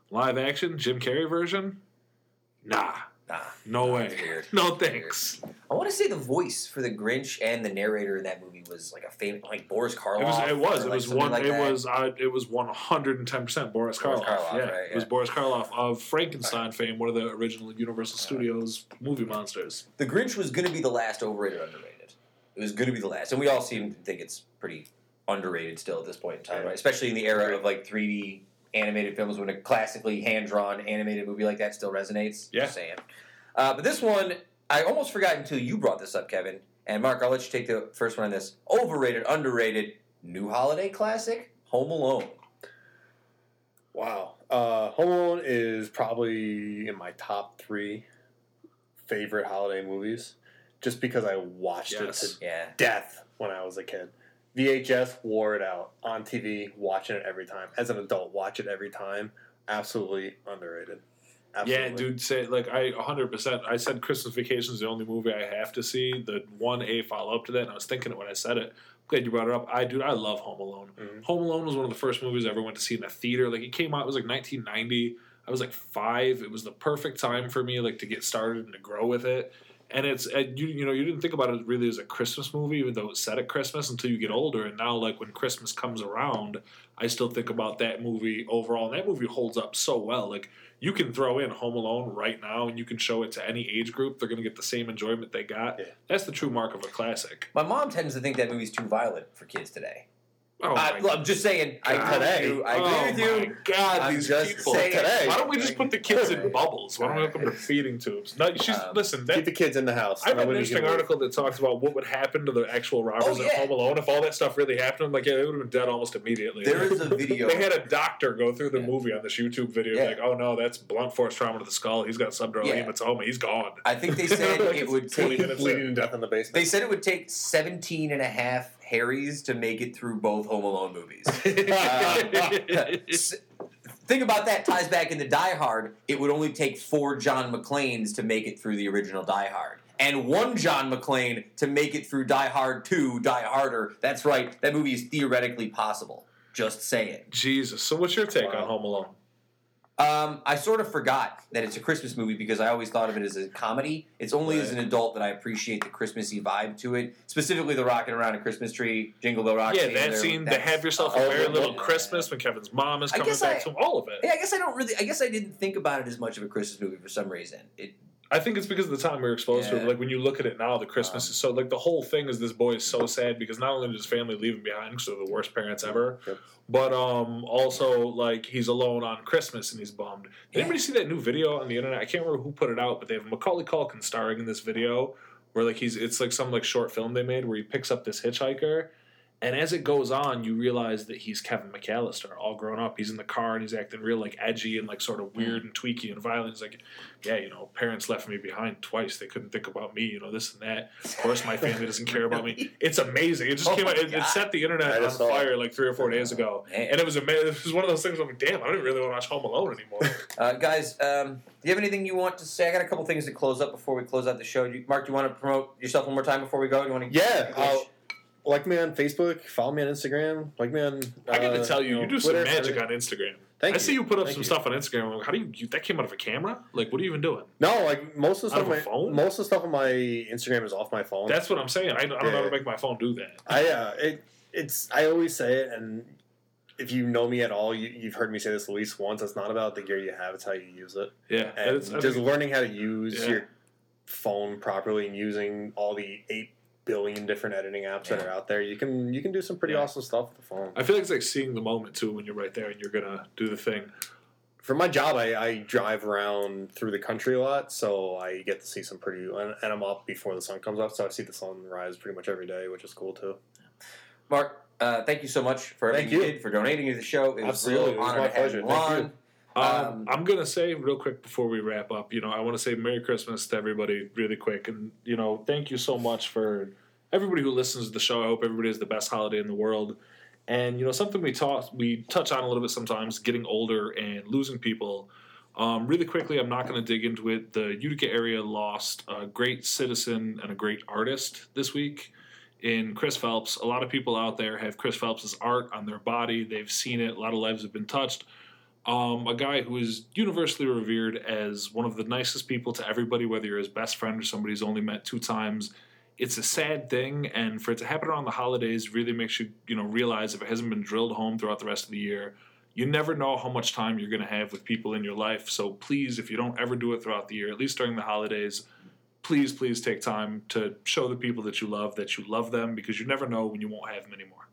live action Jim Carrey version, nah, Nah, no Nah, way, no thanks. I want to say the voice for the Grinch and the narrator in that movie was like a famous, like Boris Karloff. It was. It was. It like, was one. like it was. Uh, it was one hundred and ten percent Boris Karloff. Karloff, yeah. right, it was. Boris Karloff of Frankenstein fame, one of the original Universal Studios movie monsters. The Grinch was going to be the last overrated, underrated. It was going to be the last, and we all seem to think it's pretty underrated still at this point in time, right? Especially in the era of like 3D animated films, when a classically hand drawn animated movie like that still resonates. Yeah. Just saying. Uh, but this one, I almost forgot until you brought this up, Kevin. And Mark, I'll let you take the first one on this. Overrated, underrated, new holiday classic, Home Alone. Wow. Uh, Home Alone is probably in my top three favorite holiday movies, just because I watched Yes. it to Yeah. death when I was a kid. VHS wore it out on TV, watching it every time. As an adult, watch it every time. Absolutely underrated. Absolutely. Yeah, dude. Say like I hundred percent. I said Christmas Vacation is the only movie I have to see. The one A follow up to that, and I was thinking it when I said it. Glad you brought it up. I dude, I love Home Alone. Mhm. Home Alone was one of the first movies I ever went to see in a theater. Like it came out, it was like 1990. I was like five. It was the perfect time for me, like to get started and to grow with it. And it's and you you know you didn't think about it really as a Christmas movie, even though it's set at Christmas until you get older. And now like when Christmas comes around, I still think about that movie overall. And that movie holds up so well. Like you can throw in Home Alone right now, and you can show it to any age group. They're gonna get the same enjoyment they got. Yeah. That's the true mark of a classic. My mom tends to think that movie's too violent for kids today. Oh I, my am just saying. I agree Today. with you. I agree oh with my you. God, I'm these just people. saying. Today. Why don't we just put the kids in [laughs] bubbles? Why don't we put them to feeding tubes? No, she's Um, listen. Keep the kids in the house. I read an interesting article that talks about what would happen to the actual robbers Oh, at yeah. Home Alone if all that stuff really happened. I'm like, yeah, they would have been dead almost immediately. There is a [laughs] video. They had a doctor go through the Yeah. movie on this YouTube video, Yeah. like, "Oh no, that's blunt force trauma to the skull. He's got subdural Yeah. hematoma. He's gone." I think they said [laughs] it would take. bleeding to death in the basement. They said it would take 17 and a half Harrys to make it through both Home Alone movies. [laughs] Uh, Think about that. Ties back into Die Hard. It would only take four John McClanes to make it through the original Die Hard, and one John McClane to make it through Die Hard Two, Die Harder. That's right. That movie is theoretically possible. Just saying. Jesus. So, what's your take Wow. on Home Alone? Um, I sort of forgot that it's a Christmas movie because I always thought of it as a comedy. It's only as an adult that I appreciate the Christmassy vibe to it, specifically the rocking around a Christmas tree, Jingle Bell Rock. Yeah, scene that scene, the have yourself a merry little Christmas when Kevin's mom is coming back I- to. All of it. Yeah, I guess I don't really. I guess I didn't think about it as much of a Christmas movie for some reason. It, I think it's because of the time we were exposed to it. Like when you look at it now, the Christmas Um, is so like the whole thing is this boy is so sad because not only did his family leave him behind because they're the worst parents ever, Yep. but um also like he's alone on Christmas and he's bummed. Did Yeah. anybody see that new video on the internet? I can't remember who put it out, but they have Macaulay Culkin starring in this video where like he's it's like some like short film they made where he picks up this hitchhiker And as it goes on, you realize that he's Kevin McCallister, all grown up. He's in the car and he's acting real like edgy and like sort of weird and tweaky and violent. He's like, yeah, you know, parents left me behind twice. They couldn't think about me, you know, this and that. Of course, my family doesn't care about me. [laughs] It's amazing. It just Oh came out. It, it set the internet on just it. fire like three or four days ago, Man. and it was amazing. It was one of those things. where I'm like, damn, I don't really want to watch Home Alone anymore. [laughs] Uh, guys, um, do you have anything you want to say? I got a couple things to close up before we close out the show. You, Mark, do you want to promote yourself one more time before we go? You want to? Yeah, I'll, like me on Facebook, follow me on Instagram, like me on. I got to uh, tell you, know, you do some Twitter, magic everything. on Instagram. Thank I you. see you put up Thank some you. stuff on Instagram. I'm like, How do you, you? That came out of a camera? Like, what are you even doing? No, like most of the Out stuff. of a My, phone? most of the stuff on my Instagram is off my phone. That's what I'm saying. I, I don't know how to make my phone do that. I uh, it it's I always say it, and if you know me at all, you, you've heard me say this at least once. It's not about the gear you have; it's how you use it. Yeah, And it's, just learning how to use Yeah. your phone properly and using all the eight billion different editing apps that are out there, you can you can do some pretty Yeah. awesome stuff with the phone. I feel like it's like seeing the moment too when you're right there and you're gonna do the thing. For my job, I, I drive around through the country a lot, so I get to see some pretty. And, and I'm up before the sun comes up, so I see the sun rise pretty much every day, which is cool too. Mark, uh, thank you so much for everything Thank you. you. did for donating to the show. It was Absolutely. a It real was honor my to have you on. Um, Um, I'm gonna say real quick before we wrap up. You know, I want to say Merry Christmas to everybody, really quick, and you know, thank you so much for everybody who listens to the show. I hope everybody has the best holiday in the world. And you know, something we talk we touch on a little bit sometimes, getting older and losing people. Um, really quickly, I'm not going to dig into it. The Utica area lost a great citizen and a great artist this week in Chris Phelps. A lot of people out there have Chris Phelps's art on their body. They've seen it. A lot of lives have been touched. Um, a guy who is universally revered as one of the nicest people to everybody, whether you're his best friend or somebody he's only met two times. It's a sad thing, and for it to happen around the holidays really makes you, you know, realize if it hasn't been drilled home throughout the rest of the year, you never know how much time you're going to have with people in your life. So please, if you don't ever do it throughout the year, at least during the holidays, please, please take time to show the people that you love that you love them because you never know when you won't have them anymore.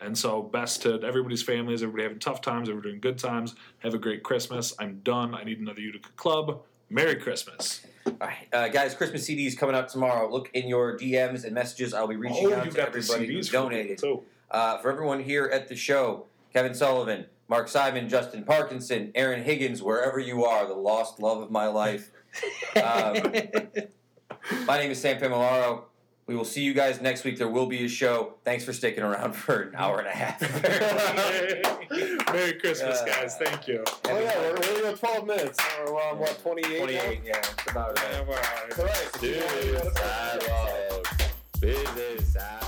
And so, best to everybody's families, everybody having tough times, everybody doing good times. Have a great Christmas. I'm done. I need another Utica Club. Merry Christmas. All right, uh, guys, Christmas CDs coming out tomorrow. Look in your DMs and messages. I'll be reaching out Oh, you to got everybody who CDs for donated. too. Uh, for everyone here at the show, Kevin Sullivan, Mark Simon, Justin Parkinson, Aaron Higgins, wherever you are, the lost love of my life. [laughs] Um, my name is Sam Pamilaro. We will see you guys next week. There will be a show. Thanks for sticking around for an hour and a half. [laughs] Merry Christmas, Uh, guys. Thank you. Oh yeah, we're, we're at 12 minutes. We're on what 28? 28, yeah, it's about right. All right. Dude, sidewalks. Business sidewalks.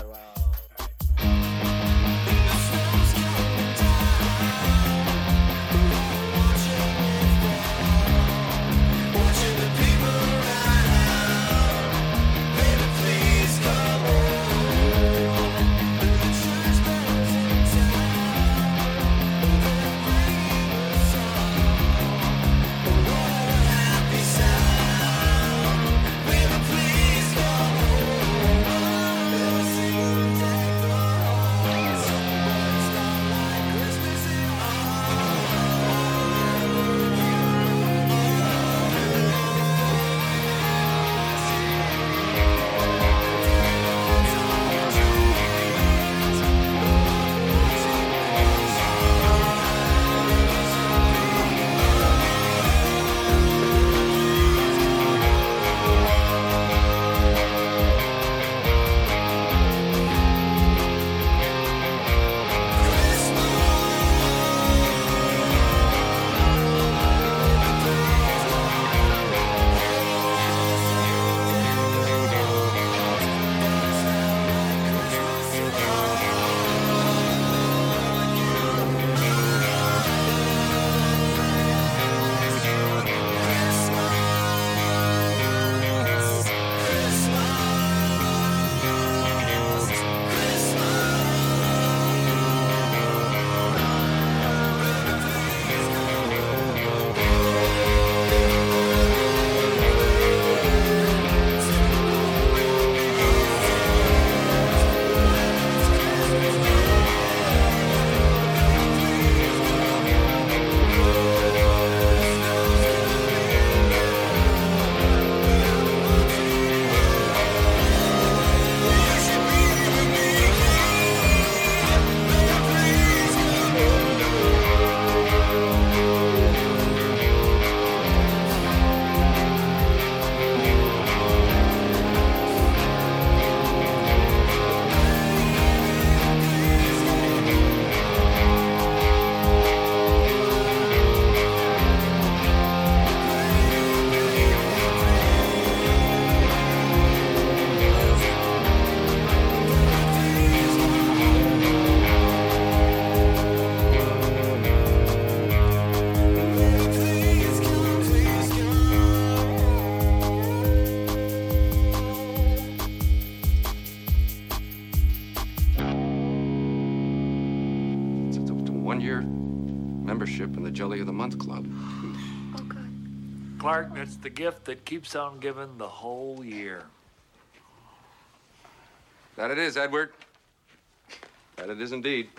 Clark, that's the gift that keeps on giving the whole year. That it is, Edward. That it is indeed.